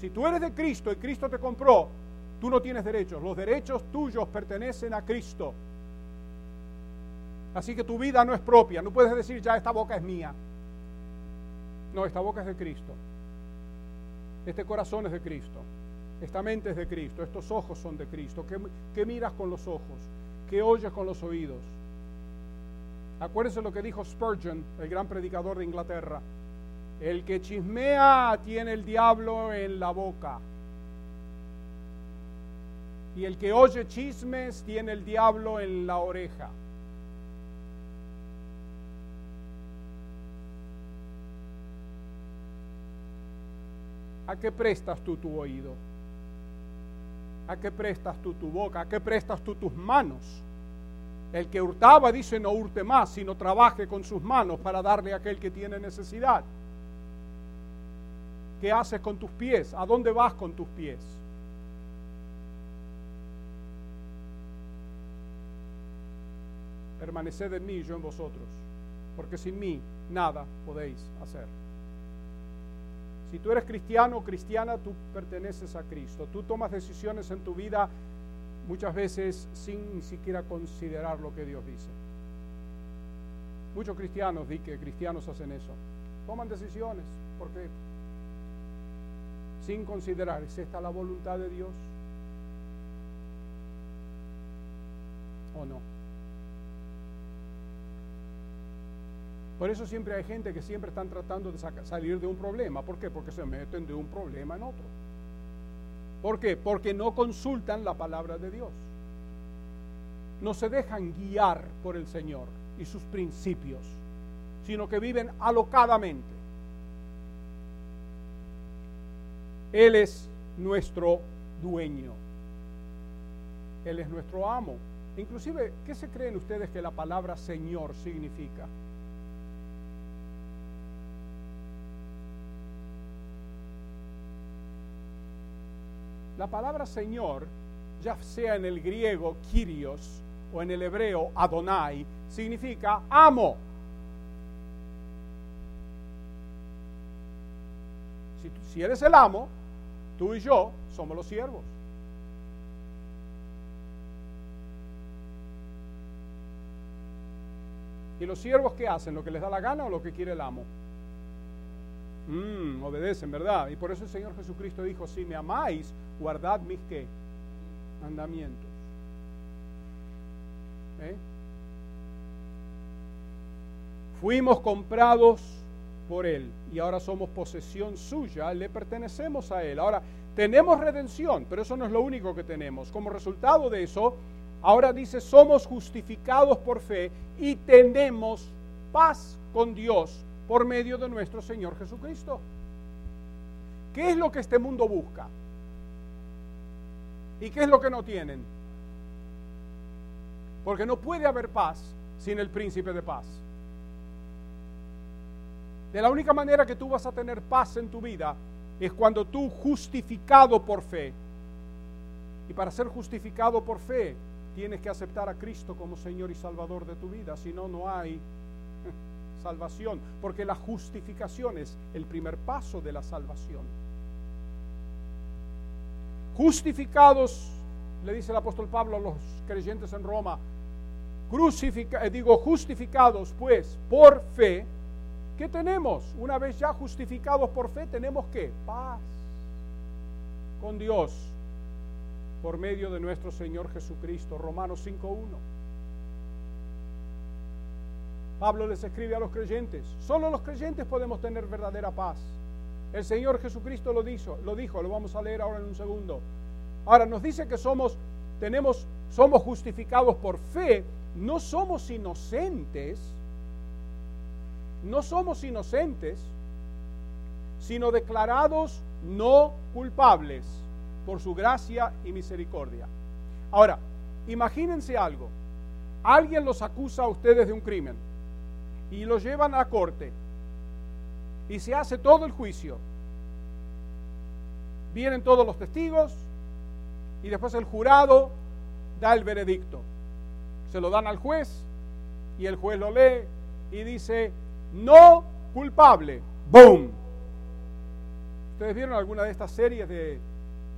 Si tú eres de Cristo y Cristo te compró, tú no tienes derechos. Los derechos tuyos pertenecen a Cristo. Así que tu vida no es propia. No puedes decir ya esta boca es mía. No, esta boca es de Cristo. Este corazón es de Cristo. Esta mente es de Cristo, estos ojos son de Cristo. ¿Qué, miras con los ojos? ¿Qué oyes con los oídos? Acuérdense lo que dijo Spurgeon, el gran predicador de Inglaterra. El que chismea tiene el diablo en la boca. Y el que oye chismes tiene el diablo en la oreja. ¿A qué prestas tú tu oído? ¿A qué prestas tú tu boca? ¿A qué prestas tú tus manos? El que hurtaba dice no hurte más, sino trabaje con sus manos para darle a aquel que tiene necesidad. ¿Qué haces con tus pies? ¿A dónde vas con tus pies? Permaneced en mí y yo en vosotros, porque sin mí nada podéis hacer. Si tú eres cristiano o cristiana, tú perteneces a Cristo. Tú tomas decisiones en tu vida muchas veces sin ni siquiera considerar lo que Dios dice. Muchos cristianos, di que cristianos hacen eso. Toman decisiones porque sin considerar, ¿es esta la voluntad de Dios? ¿O no? Por eso siempre hay gente que siempre están tratando de salir de un problema. ¿Por qué? Porque se meten de un problema en otro. ¿Por qué? Porque no consultan la palabra de Dios. No se dejan guiar por el Señor y sus principios, sino que viven alocadamente. Él es nuestro dueño. Él es nuestro amo. Inclusive, ¿qué se creen ustedes que la palabra Señor significa? La palabra Señor, ya sea en el griego Kyrios o en el hebreo Adonai, significa amo. Si, si eres el amo, tú y yo somos los siervos. ¿Y los siervos qué hacen? ¿Lo que les da la gana o lo que quiere el amo? Mm, obedecen, ¿verdad? Y por eso el Señor Jesucristo dijo, si me amáis, guardad mis? Mandamientos. ¿Eh? Fuimos comprados por Él y ahora somos posesión suya, le pertenecemos a Él. Ahora, tenemos redención, pero eso no es lo único que tenemos. Como resultado de eso, ahora dice, somos justificados por fe y tenemos paz con Dios por medio de nuestro Señor Jesucristo. ¿Qué es lo que este mundo busca? ¿Y qué es lo que no tienen? Porque no puede haber paz sin el príncipe de paz. De la única manera que tú vas a tener paz en tu vida es cuando tú justificado por fe. Y para ser justificado por fe, tienes que aceptar a Cristo como Señor y Salvador de tu vida. Si no, no hay salvación. Porque la justificación es el primer paso de la salvación. Justificados, le dice el apóstol Pablo a los creyentes en Roma, crucifica, eh, digo, justificados pues por fe, ¿qué tenemos? Una vez ya justificados por fe, tenemos que paz con Dios por medio de nuestro Señor Jesucristo. Romanos 5.1. Pablo les escribe a los creyentes, solo los creyentes podemos tener verdadera paz. El Señor Jesucristo lo dijo, lo dijo, lo vamos a leer ahora en un segundo. Ahora nos dice que somos tenemos somos justificados por fe, no somos inocentes, no somos inocentes, sino declarados no culpables por su gracia y misericordia. Ahora, imagínense algo. Alguien los acusa a ustedes de un crimen y los llevan a corte y se hace todo el juicio. Vienen todos los testigos y después el jurado da el veredicto se lo dan al juez y el juez lo lee y dice, no culpable. ¡Boom! ¿Ustedes vieron alguna de estas series de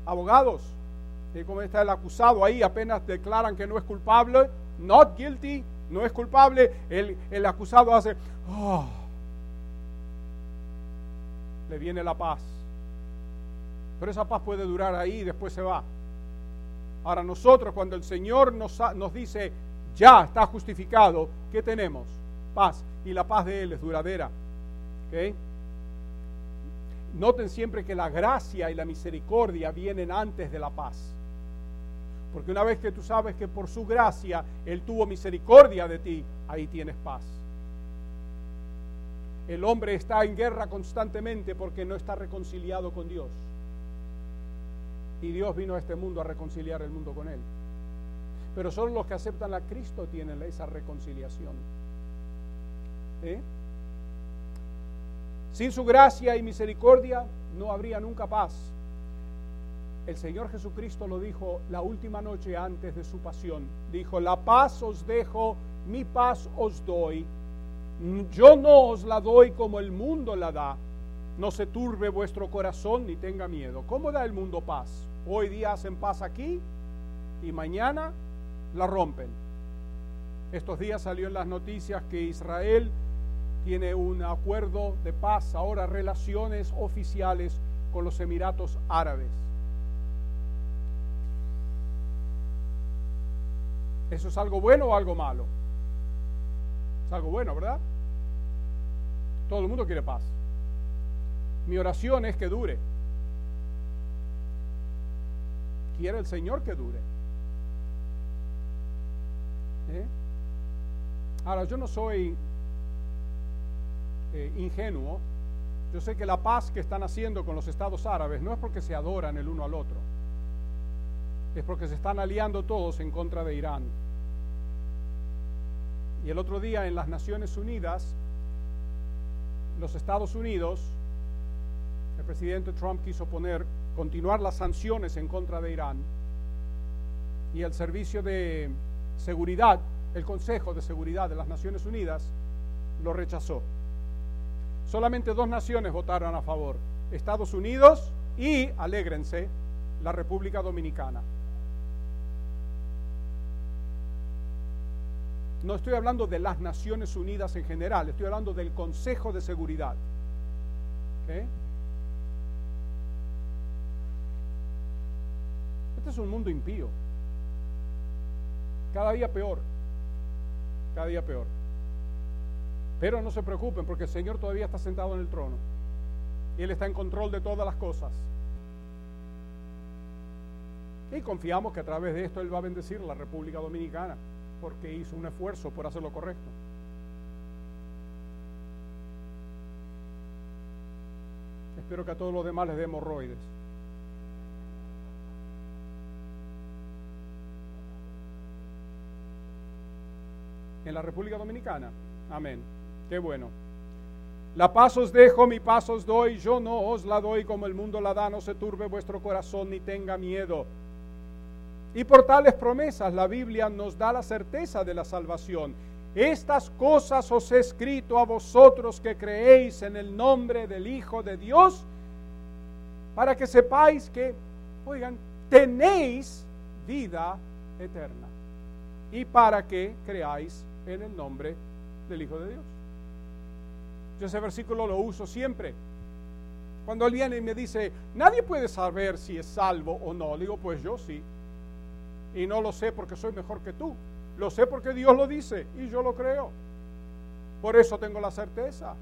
abogados? De cómo está el acusado ahí, apenas declaran que no es culpable, not guilty, no es culpable, el, el acusado hace, oh, le viene la paz. Pero esa paz puede durar ahí y después se va. Ahora nosotros cuando el Señor nos, nos dice, ya está justificado, ¿qué tenemos? Paz. Y la paz de Él es duradera. Noten siempre que la gracia y la misericordia vienen antes de la paz. Porque una vez que tú sabes que por su gracia Él tuvo misericordia de ti, ahí tienes paz. El hombre está en guerra constantemente porque no está reconciliado con Dios. Y Dios vino a este mundo a reconciliar el mundo con Él. Pero solo los que aceptan a Cristo tienen esa reconciliación. ¿Eh? Sin su gracia y misericordia no habría nunca paz. El Señor Jesucristo lo dijo la última noche antes de su pasión. Dijo, la paz os dejo, mi paz os doy. Yo no os la doy como el mundo la da. No se turbe vuestro corazón ni tenga miedo. ¿Cómo da el mundo paz? Hoy día hacen paz aquí y mañana la rompen. Estos días salió en las noticias que Israel tiene un acuerdo de paz, ahora relaciones oficiales con los Emiratos Árabes. ¿Eso es algo bueno o algo malo? Es algo bueno, ¿verdad? Todo el mundo quiere paz. Mi oración es que dure. Quiere el Señor que dure. ¿Eh? Ahora, yo no soy eh, ingenuo. Yo sé que la paz que están haciendo con los estados árabes no es porque se adoran el uno al otro. Es porque se están aliando todos en contra de Irán. Y el otro día en las Naciones Unidas, los Estados Unidos, el presidente Trump quiso poner, continuar las sanciones en contra de Irán. Y el servicio de Seguridad, el Consejo de Seguridad de las Naciones Unidas, lo rechazó. Solamente dos naciones votaron a favor, Estados Unidos y, alégrense, la República Dominicana. No estoy hablando de las Naciones Unidas en general, estoy hablando del Consejo de Seguridad. Este es un mundo impío. Cada día peor. Cada día peor. Pero no se preocupen porque el Señor todavía está sentado en el trono. Y Él está en control de todas las cosas. Y confiamos que a través de esto Él va a bendecir la República Dominicana porque hizo un esfuerzo por hacer lo correcto. Espero que a todos los demás les dé hemorroides. En la República Dominicana. Amén. Qué bueno. La paz os dejo, mi paz os doy, yo no os la doy como el mundo la da, no se turbe vuestro corazón ni tenga miedo. Y por tales promesas la Biblia nos da la certeza de la salvación. Estas cosas os he escrito a vosotros que creéis en el nombre del Hijo de Dios, para que sepáis que, oigan, tenéis vida eterna. Y para que creáis en el nombre del Hijo de Dios. Yo ese versículo lo uso siempre. Cuando alguien me dice, nadie puede saber si es salvo o no, digo, pues yo sí. Y no lo sé porque soy mejor que tú. Lo sé porque Dios lo dice y yo lo creo. Por eso tengo la certeza.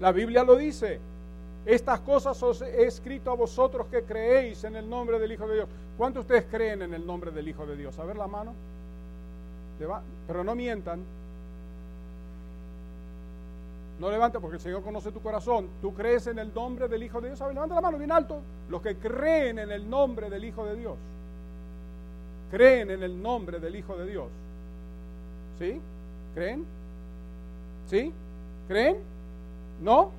La Biblia lo dice. Estas cosas os he escrito a vosotros que creéis en el nombre del Hijo de Dios. ¿Cuántos de ustedes creen en el nombre del Hijo de Dios? A ver la mano. Pero no mientan. No levante porque el Señor conoce tu corazón. ¿Tú crees en el nombre del Hijo de Dios? Levanta la mano bien alto. Los que creen en el nombre del Hijo de Dios. Creen en el nombre del Hijo de Dios. ¿Sí? ¿Creen? ¿Sí? ¿Creen? ¿No?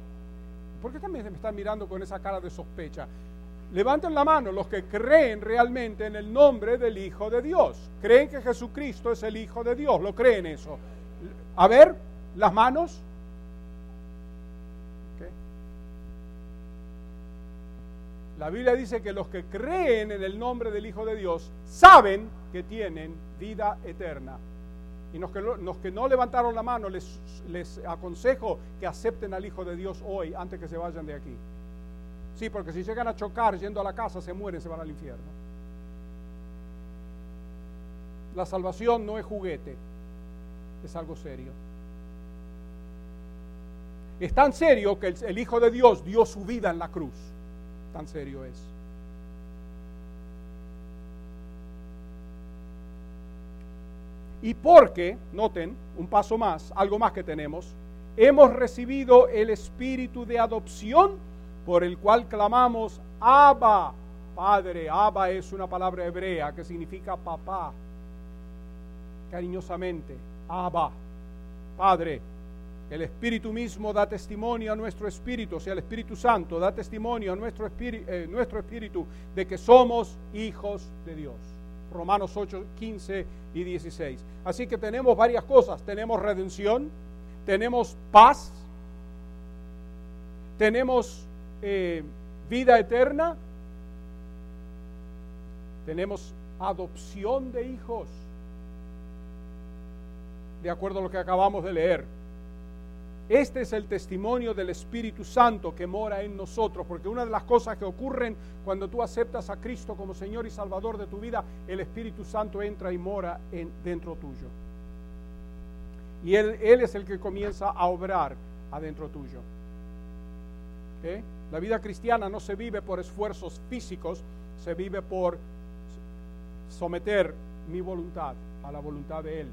¿Por qué también me están mirando con esa cara de sospecha? Levanten la mano los que creen realmente en el nombre del Hijo de Dios. Creen que Jesucristo es el Hijo de Dios. ¿Lo creen eso? A ver, las manos. La Biblia dice que los que creen en el nombre del Hijo de Dios saben que tienen vida eterna. Y los que, que no levantaron la mano, les, les aconsejo que acepten al Hijo de Dios hoy antes que se vayan de aquí. Sí, porque si llegan a chocar yendo a la casa, se mueren, se van al infierno. La salvación no es juguete, es algo serio. Es tan serio que el, el Hijo de Dios dio su vida en la cruz tan serio es. Y porque, noten, un paso más, algo más que tenemos, hemos recibido el espíritu de adopción por el cual clamamos, Abba, Padre. Abba es una palabra hebrea que significa papá, cariñosamente, Abba, Padre. El Espíritu mismo da testimonio a nuestro espíritu, o sea, el Espíritu Santo da testimonio a nuestro espíritu, eh, nuestro espíritu de que somos hijos de Dios. Romanos 8, 15 y 16. Así que tenemos varias cosas. Tenemos redención, tenemos paz, tenemos eh, vida eterna, tenemos adopción de hijos, de acuerdo a lo que acabamos de leer. Este es el testimonio del Espíritu Santo que mora en nosotros, porque una de las cosas que ocurren cuando tú aceptas a Cristo como Señor y Salvador de tu vida, el Espíritu Santo entra y mora en, dentro tuyo. Y él, es el que comienza a obrar adentro tuyo. La vida cristiana no se vive por esfuerzos físicos, se vive por someter mi voluntad a la voluntad de Él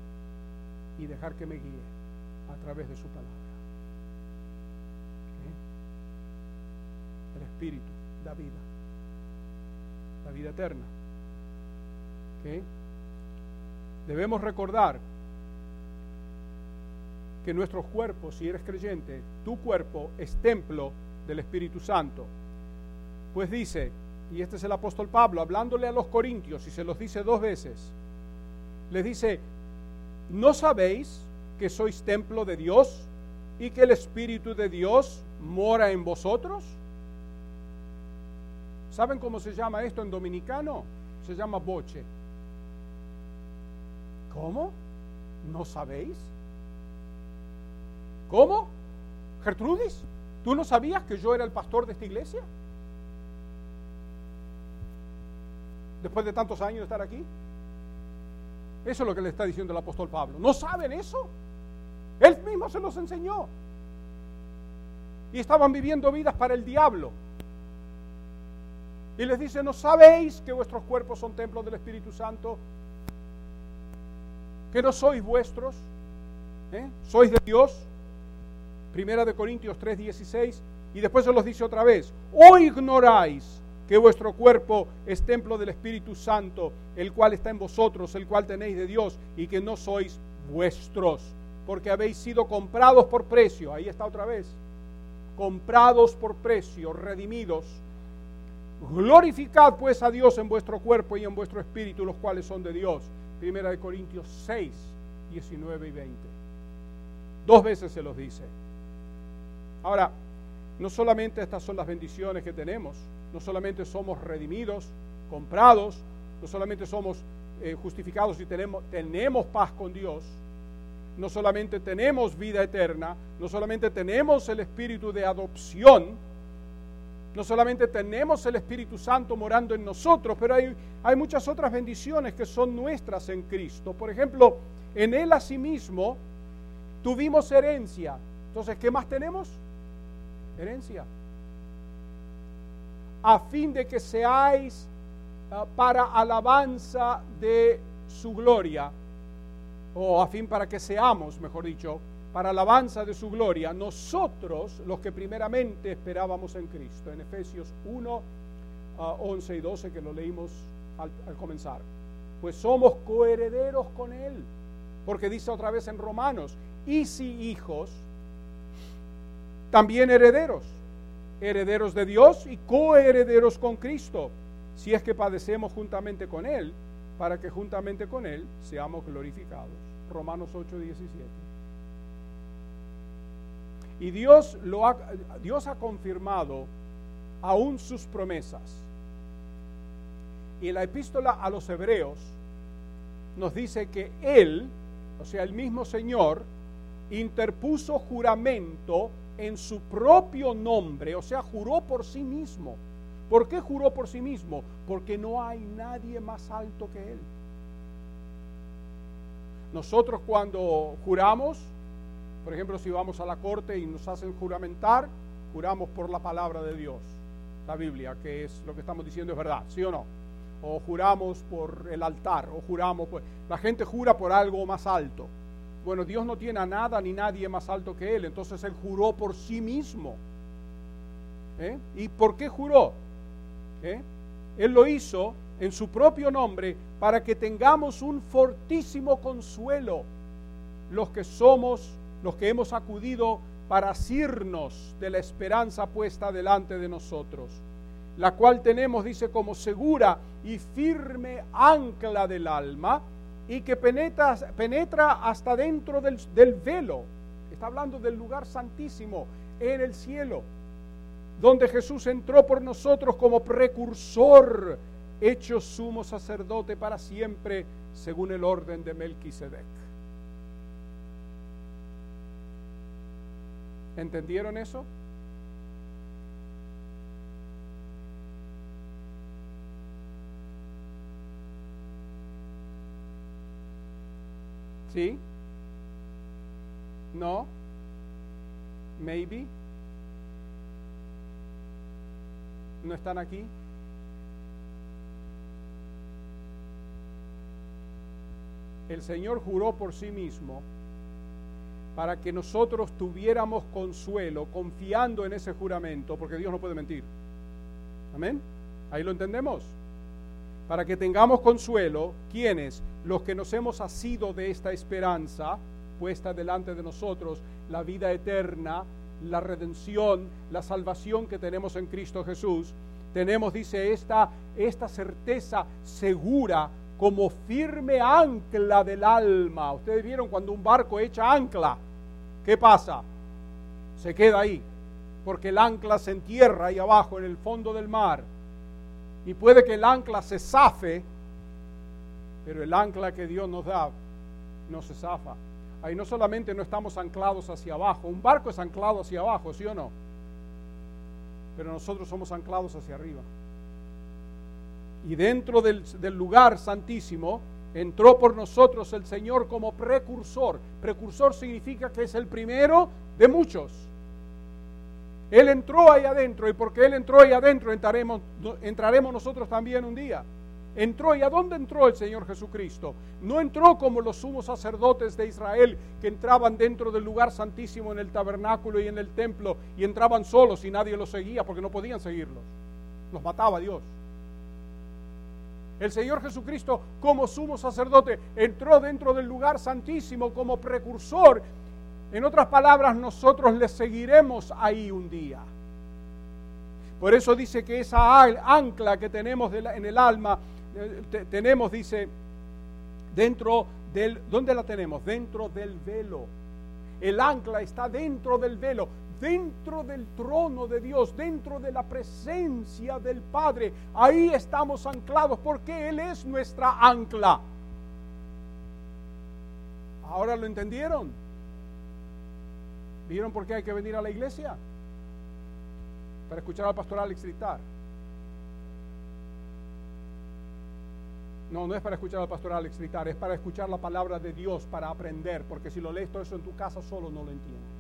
y dejar que me guíe a través de su palabra. Espíritu da vida, la vida eterna. Debemos recordar que nuestros cuerpos, si eres creyente, tu cuerpo es templo del Espíritu Santo. Pues dice, y este es el apóstol Pablo, hablándole a los corintios, y se los dice dos veces, les dice, ¿no sabéis que sois templo de Dios y que el Espíritu de Dios mora en vosotros? ¿Saben cómo se llama esto en dominicano? Se llama boche. ¿Cómo? ¿No sabéis? ¿Cómo? Gertrudis, ¿tú no sabías que yo era el pastor de esta iglesia? Después de tantos años de estar aquí. Eso es lo que le está diciendo el apóstol Pablo. ¿No saben eso? Él mismo se los enseñó. Y estaban viviendo vidas para el diablo. Y les dice, ¿no sabéis que vuestros cuerpos son templos del Espíritu Santo? ¿Que no sois vuestros? ¿Eh? ¿Sois de Dios? Primera de Corintios 3:16. Y después se los dice otra vez, ¿o ignoráis que vuestro cuerpo es templo del Espíritu Santo, el cual está en vosotros, el cual tenéis de Dios, y que no sois vuestros, porque habéis sido comprados por precio? Ahí está otra vez. Comprados por precio, redimidos Glorificad pues a Dios en vuestro cuerpo y en vuestro espíritu, los cuales son de Dios. Primera de Corintios 6, 19 y 20. Dos veces se los dice. Ahora, no solamente estas son las bendiciones que tenemos, no solamente somos redimidos, comprados, no solamente somos eh, justificados y tenemos, tenemos paz con Dios, no solamente tenemos vida eterna, no solamente tenemos el espíritu de adopción, no solamente tenemos el Espíritu Santo morando en nosotros, pero hay, hay muchas otras bendiciones que son nuestras en Cristo. Por ejemplo, en Él asimismo tuvimos herencia. Entonces, ¿qué más tenemos? Herencia. A fin de que seáis ah, para alabanza de su gloria, o a fin para que seamos, mejor dicho, para alabanza de su gloria, nosotros los que primeramente esperábamos en Cristo, en Efesios 1, 11 ah, y 12 que lo leímos al, al comenzar, pues somos coherederos con Él, porque dice otra vez en Romanos, y si hijos, también herederos, herederos de Dios y coherederos con Cristo, si es que padecemos juntamente con Él, para que juntamente con Él seamos glorificados. Romanos 8, 17. Y Dios, lo ha, Dios ha confirmado aún sus promesas. Y la epístola a los hebreos nos dice que Él, o sea, el mismo Señor, interpuso juramento en su propio nombre, o sea, juró por sí mismo. ¿Por qué juró por sí mismo? Porque no hay nadie más alto que Él. Nosotros cuando juramos, por ejemplo, si vamos a la corte y nos hacen juramentar, juramos por la palabra de Dios, la Biblia, que es lo que estamos diciendo es verdad, ¿sí o no? O juramos por el altar, o juramos por... La gente jura por algo más alto. Bueno, Dios no tiene a nada ni nadie más alto que Él, entonces Él juró por sí mismo. ¿Eh? ¿Y por qué juró? ¿Eh? Él lo hizo en su propio nombre para que tengamos un fortísimo consuelo los que somos los que hemos acudido para asirnos de la esperanza puesta delante de nosotros, la cual tenemos, dice, como segura y firme ancla del alma y que penetra, penetra hasta dentro del, del velo. Está hablando del lugar santísimo en el cielo, donde Jesús entró por nosotros como precursor, hecho sumo sacerdote para siempre, según el orden de Melquisedec. ¿Entendieron eso? ¿Sí? ¿No? ¿Maybe? ¿No están aquí? El Señor juró por sí mismo para que nosotros tuviéramos consuelo confiando en ese juramento, porque Dios no puede mentir. Amén. Ahí lo entendemos. Para que tengamos consuelo, ¿quiénes? Los que nos hemos asido de esta esperanza puesta delante de nosotros, la vida eterna, la redención, la salvación que tenemos en Cristo Jesús. Tenemos, dice, esta, esta certeza segura como firme ancla del alma. Ustedes vieron cuando un barco echa ancla, ¿qué pasa? Se queda ahí, porque el ancla se entierra ahí abajo en el fondo del mar. Y puede que el ancla se zafe, pero el ancla que Dios nos da no se zafa. Ahí no solamente no estamos anclados hacia abajo, un barco es anclado hacia abajo, ¿sí o no? Pero nosotros somos anclados hacia arriba. Y dentro del, lugar santísimo Entró por nosotros el Señor como precursor. Precursor significa que es el primero de muchos. Él entró ahí adentro y porque Él entró ahí adentro entraremos, entraremos nosotros también un día. Entró y a dónde entró el Señor Jesucristo? No entró como los sumos sacerdotes de Israel que entraban dentro del lugar santísimo en el tabernáculo y en el templo y entraban solos y nadie los seguía porque no podían seguirlos. Los mataba Dios. El Señor Jesucristo como sumo sacerdote entró dentro del lugar santísimo como precursor. En otras palabras, nosotros le seguiremos ahí un día. Por eso dice que esa ancla que tenemos en el alma, eh, tenemos, dice, dentro del, ¿dónde la tenemos? Dentro del velo. El ancla está dentro del velo dentro del trono de Dios, dentro de la presencia del Padre. Ahí estamos anclados porque Él es nuestra ancla. ¿Ahora lo entendieron? ¿Vieron por qué hay que venir a la iglesia? Para escuchar al pastor Alex gritar. No, no es para escuchar al pastor Alex gritar, es para escuchar la palabra de Dios, para aprender, porque si lo lees todo eso en tu casa solo no lo entiendes.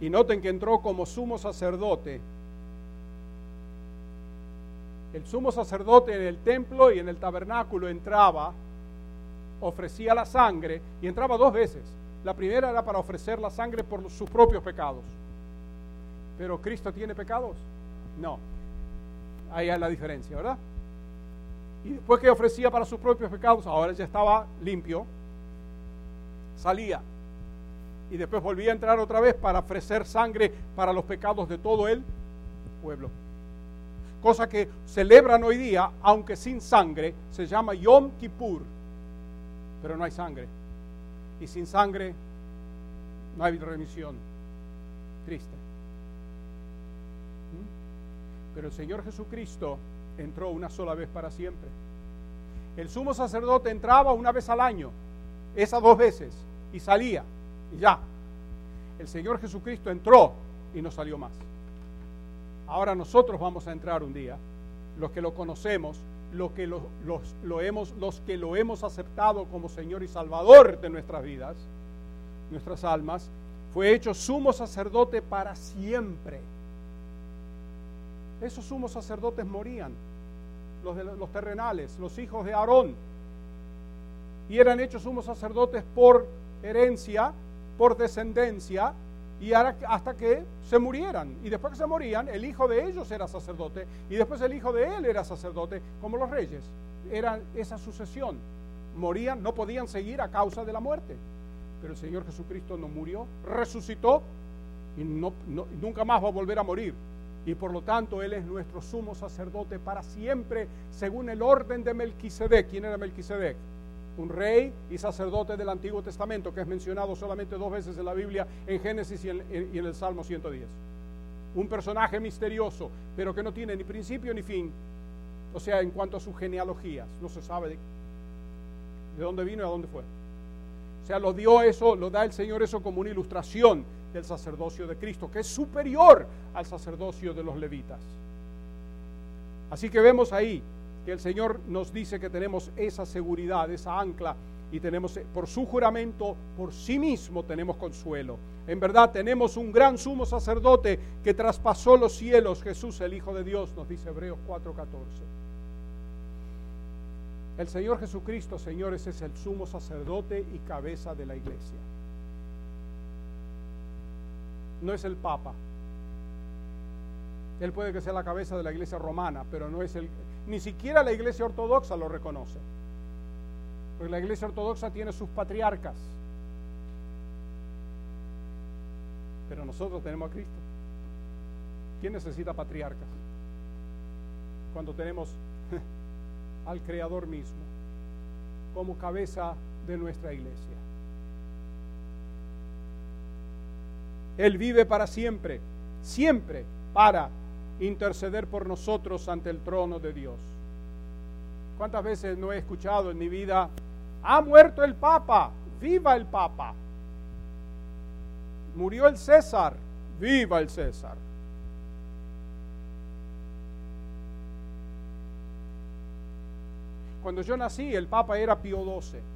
Y noten que entró como sumo sacerdote. El sumo sacerdote en el templo y en el tabernáculo entraba, ofrecía la sangre y entraba dos veces. La primera era para ofrecer la sangre por sus propios pecados. Pero Cristo tiene pecados? No. Ahí hay la diferencia, ¿verdad? Y después que ofrecía para sus propios pecados, ahora ya estaba limpio, salía y después volvía a entrar otra vez para ofrecer sangre para los pecados de todo el pueblo. Cosa que celebran hoy día, aunque sin sangre, se llama Yom Kippur, pero no hay sangre. Y sin sangre no hay remisión. Triste. ¿Mm? Pero el Señor Jesucristo entró una sola vez para siempre. El sumo sacerdote entraba una vez al año, esas dos veces, y salía, ya. El Señor Jesucristo entró y no salió más. Ahora nosotros vamos a entrar un día, los que lo conocemos, los que lo, lo hemos, los que lo hemos aceptado como Señor y Salvador de nuestras vidas, nuestras almas, fue hecho sumo sacerdote para siempre. Esos sumos sacerdotes morían, los, de, los terrenales, los hijos de Aarón, y eran hechos sumos sacerdotes por herencia, por descendencia, y hasta que se murieran. Y después que se morían, el hijo de ellos era sacerdote, y después el hijo de él era sacerdote, como los reyes. Era esa sucesión. Morían, no podían seguir a causa de la muerte. Pero el Señor Jesucristo no murió, resucitó y no, nunca más va a volver a morir. Y por lo tanto Él es nuestro sumo sacerdote para siempre, según el orden de Melquisedec. ¿Quién era Melquisedec? Un rey y sacerdote del Antiguo Testamento, que es mencionado solamente dos veces en la Biblia, en Génesis y en, el Salmo 110. Un personaje misterioso, pero que no tiene ni principio ni fin. O sea, en cuanto a sus genealogías, no se sabe de, de dónde vino y a dónde fue. O sea, lo dio eso, lo da el Señor eso como una ilustración del sacerdocio de Cristo, que es superior al sacerdocio de los levitas. Así que vemos ahí que el Señor nos dice que tenemos esa seguridad, esa ancla, y tenemos por su juramento, por sí mismo tenemos consuelo. En verdad tenemos un gran sumo sacerdote que traspasó los cielos, Jesús el Hijo de Dios, nos dice Hebreos 4:14. El Señor Jesucristo, señores, es el sumo sacerdote y cabeza de la iglesia. No es el Papa. Él puede que sea la cabeza de la iglesia romana, pero no es el, ni siquiera la iglesia ortodoxa lo reconoce. Porque la iglesia ortodoxa tiene sus patriarcas. Pero nosotros tenemos a Cristo. ¿Quién necesita patriarcas? Cuando tenemos al Creador mismo como cabeza de nuestra iglesia. Él vive para siempre, siempre para interceder por nosotros ante el trono de Dios. ¿Cuántas veces no he escuchado en mi vida, ha muerto el Papa, viva el Papa? Murió el César, viva el César. Cuando yo nací, el Papa era Pío XII.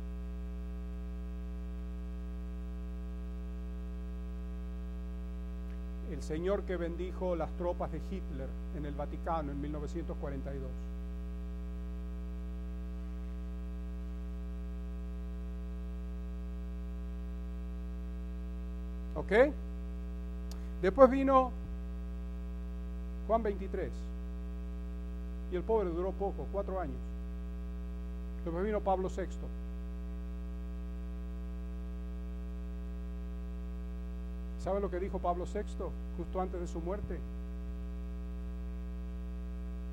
El señor que bendijo las tropas de Hitler en el Vaticano en 1942. ¿Ok? Después vino Juan 23. Y el pobre duró poco, cuatro años. Después vino Pablo VI. ¿Sabe lo que dijo Pablo VI justo antes de su muerte?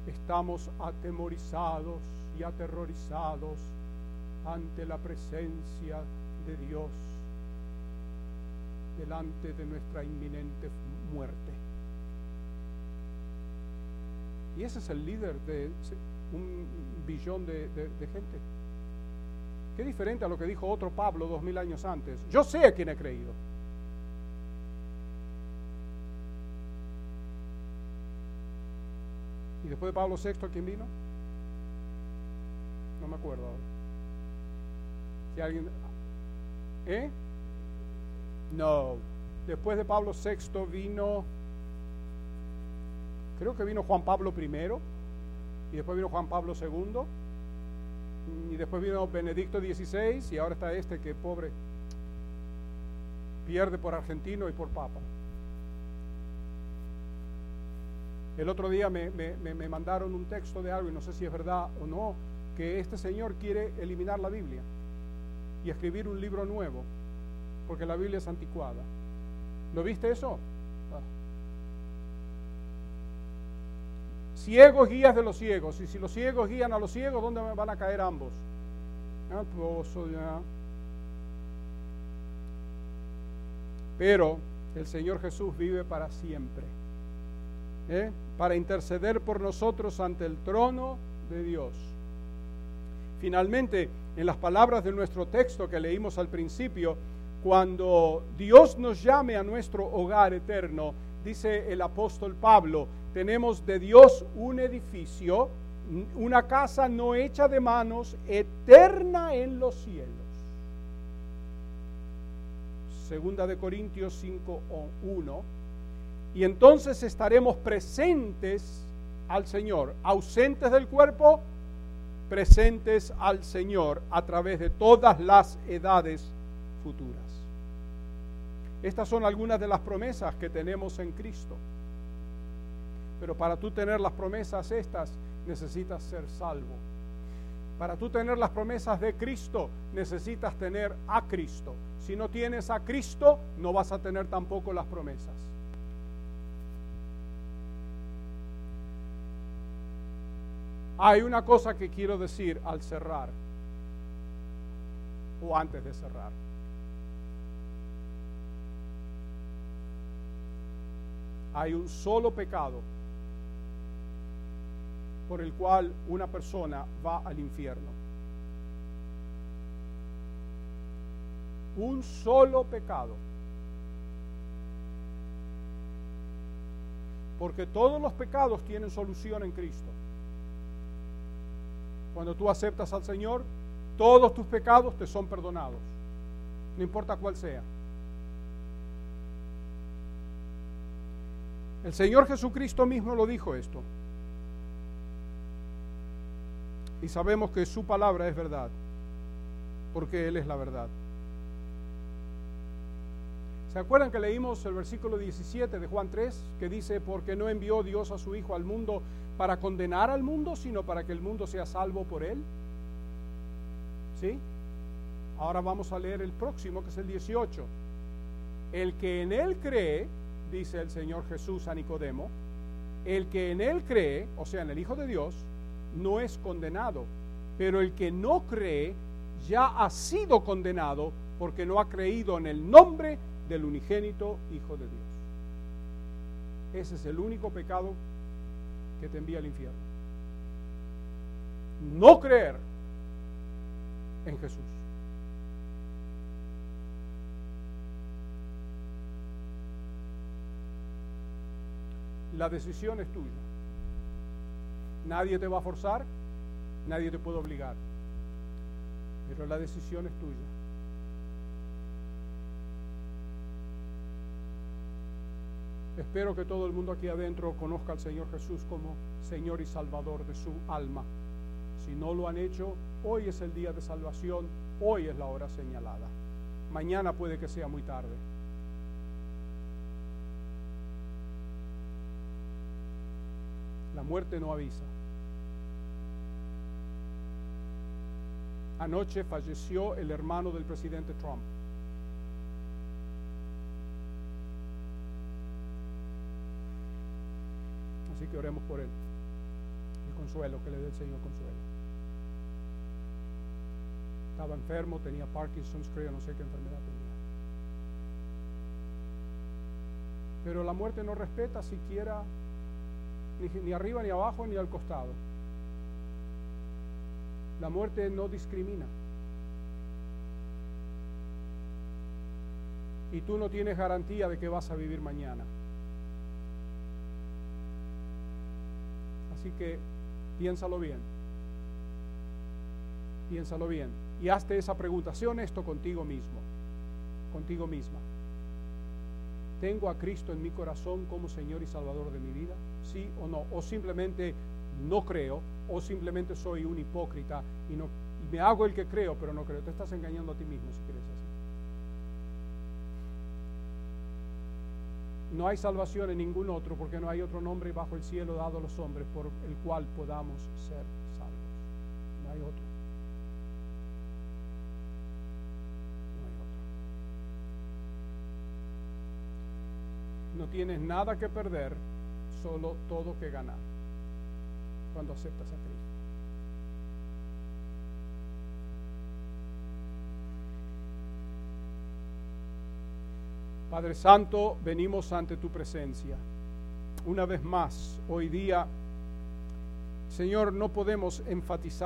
Estamos atemorizados y aterrorizados ante la presencia de Dios delante de nuestra inminente muerte. Y ese es el líder de un billón de, gente. Qué diferente a lo que dijo otro Pablo dos mil años antes. Yo sé a quién he creído. ¿Y después de Pablo VI, quién vino? No me acuerdo Si alguien. ¿Eh? No. Después de Pablo VI vino, creo que vino Juan Pablo I, y después vino Juan Pablo II, y después vino Benedicto XVI, y ahora está este que pobre pierde por argentino y por papa. El otro día me, me, mandaron un texto de algo, y no sé si es verdad o no, que este señor quiere eliminar la Biblia y escribir un libro nuevo porque la Biblia es anticuada. ¿Lo viste eso? Ah. Ciegos guías de los ciegos. Y si los ciegos guían a los ciegos, ¿dónde van a caer ambos? Ah, Pero el Señor Jesús vive para siempre. ¿Eh? Para interceder por nosotros ante el trono de Dios. Finalmente, en las palabras de nuestro texto que leímos al principio, cuando Dios nos llame a nuestro hogar eterno, dice el apóstol Pablo, tenemos de Dios un edificio, una casa no hecha de manos, eterna en los cielos. Segunda de Corintios 5.1. Y entonces estaremos presentes al Señor, ausentes del cuerpo, presentes al Señor a través de todas las edades futuras. Estas son algunas de las promesas que tenemos en Cristo. Pero para tú tener las promesas estas, necesitas ser salvo. Para tú tener las promesas de Cristo, necesitas tener a Cristo. Si no tienes a Cristo, no vas a tener tampoco las promesas. Hay una cosa que quiero decir al cerrar, o antes de cerrar. hay un solo pecado por el cual una persona va al infierno. Un solo pecado. Porque todos los pecados tienen solución en Cristo. Cuando tú aceptas al Señor, todos tus pecados te son perdonados, no importa cuál sea. El Señor Jesucristo mismo lo dijo esto. Y sabemos que su palabra es verdad, porque Él es la verdad. ¿Se acuerdan que leímos el versículo 17 de Juan 3 que dice, porque no envió Dios a su Hijo al mundo para condenar al mundo, sino para que el mundo sea salvo por Él? ¿Sí? Ahora vamos a leer el próximo, que es el 18. El que en Él cree, dice el Señor Jesús a Nicodemo, el que en él cree, o sea, en el Hijo de Dios, no es condenado, pero el que no cree ya ha sido condenado porque no ha creído en el nombre del unigénito Hijo de Dios. Ese es el único pecado que te envía al infierno. No creer en Jesús. La decisión es tuya. Nadie te va a forzar, Nadie te puede obligar. Pero la decisión es tuya. Espero que todo el mundo aquí adentro conozca al Señor Jesús como Señor y Salvador de su alma. Si no lo han hecho, hoy es el día de salvación, hoy es la hora señalada. Mañana puede que sea muy tarde. La muerte no avisa. Anoche falleció el hermano del presidente Trump. Que oremos por él. El consuelo, que le dé el Señor consuelo. Estaba enfermo, tenía Parkinson's, creo, no sé qué enfermedad tenía. Pero la muerte no respeta siquiera ni, ni arriba, ni abajo, ni al costado. La muerte no discrimina. Y tú no tienes garantía de que vas a vivir mañana. Así que piénsalo bien. Piénsalo bien. Y hazte esa pregunta. Sé honesto contigo mismo. Contigo misma. ¿Tengo a Cristo en mi corazón como Señor y Salvador de mi vida? ¿Sí o no? O simplemente no creo, o simplemente soy un hipócrita y, no, me hago el que creo, pero no creo. Te estás engañando a ti mismo si crees así. No hay salvación en ningún otro porque no hay otro nombre bajo el cielo dado a los hombres por el cual podamos ser salvos. No hay otro. No hay otro. No tienes nada que perder, solo todo que ganar cuando aceptas a Cristo. Padre Santo, venimos ante tu presencia. Una vez más, hoy día, Señor, no podemos enfatizar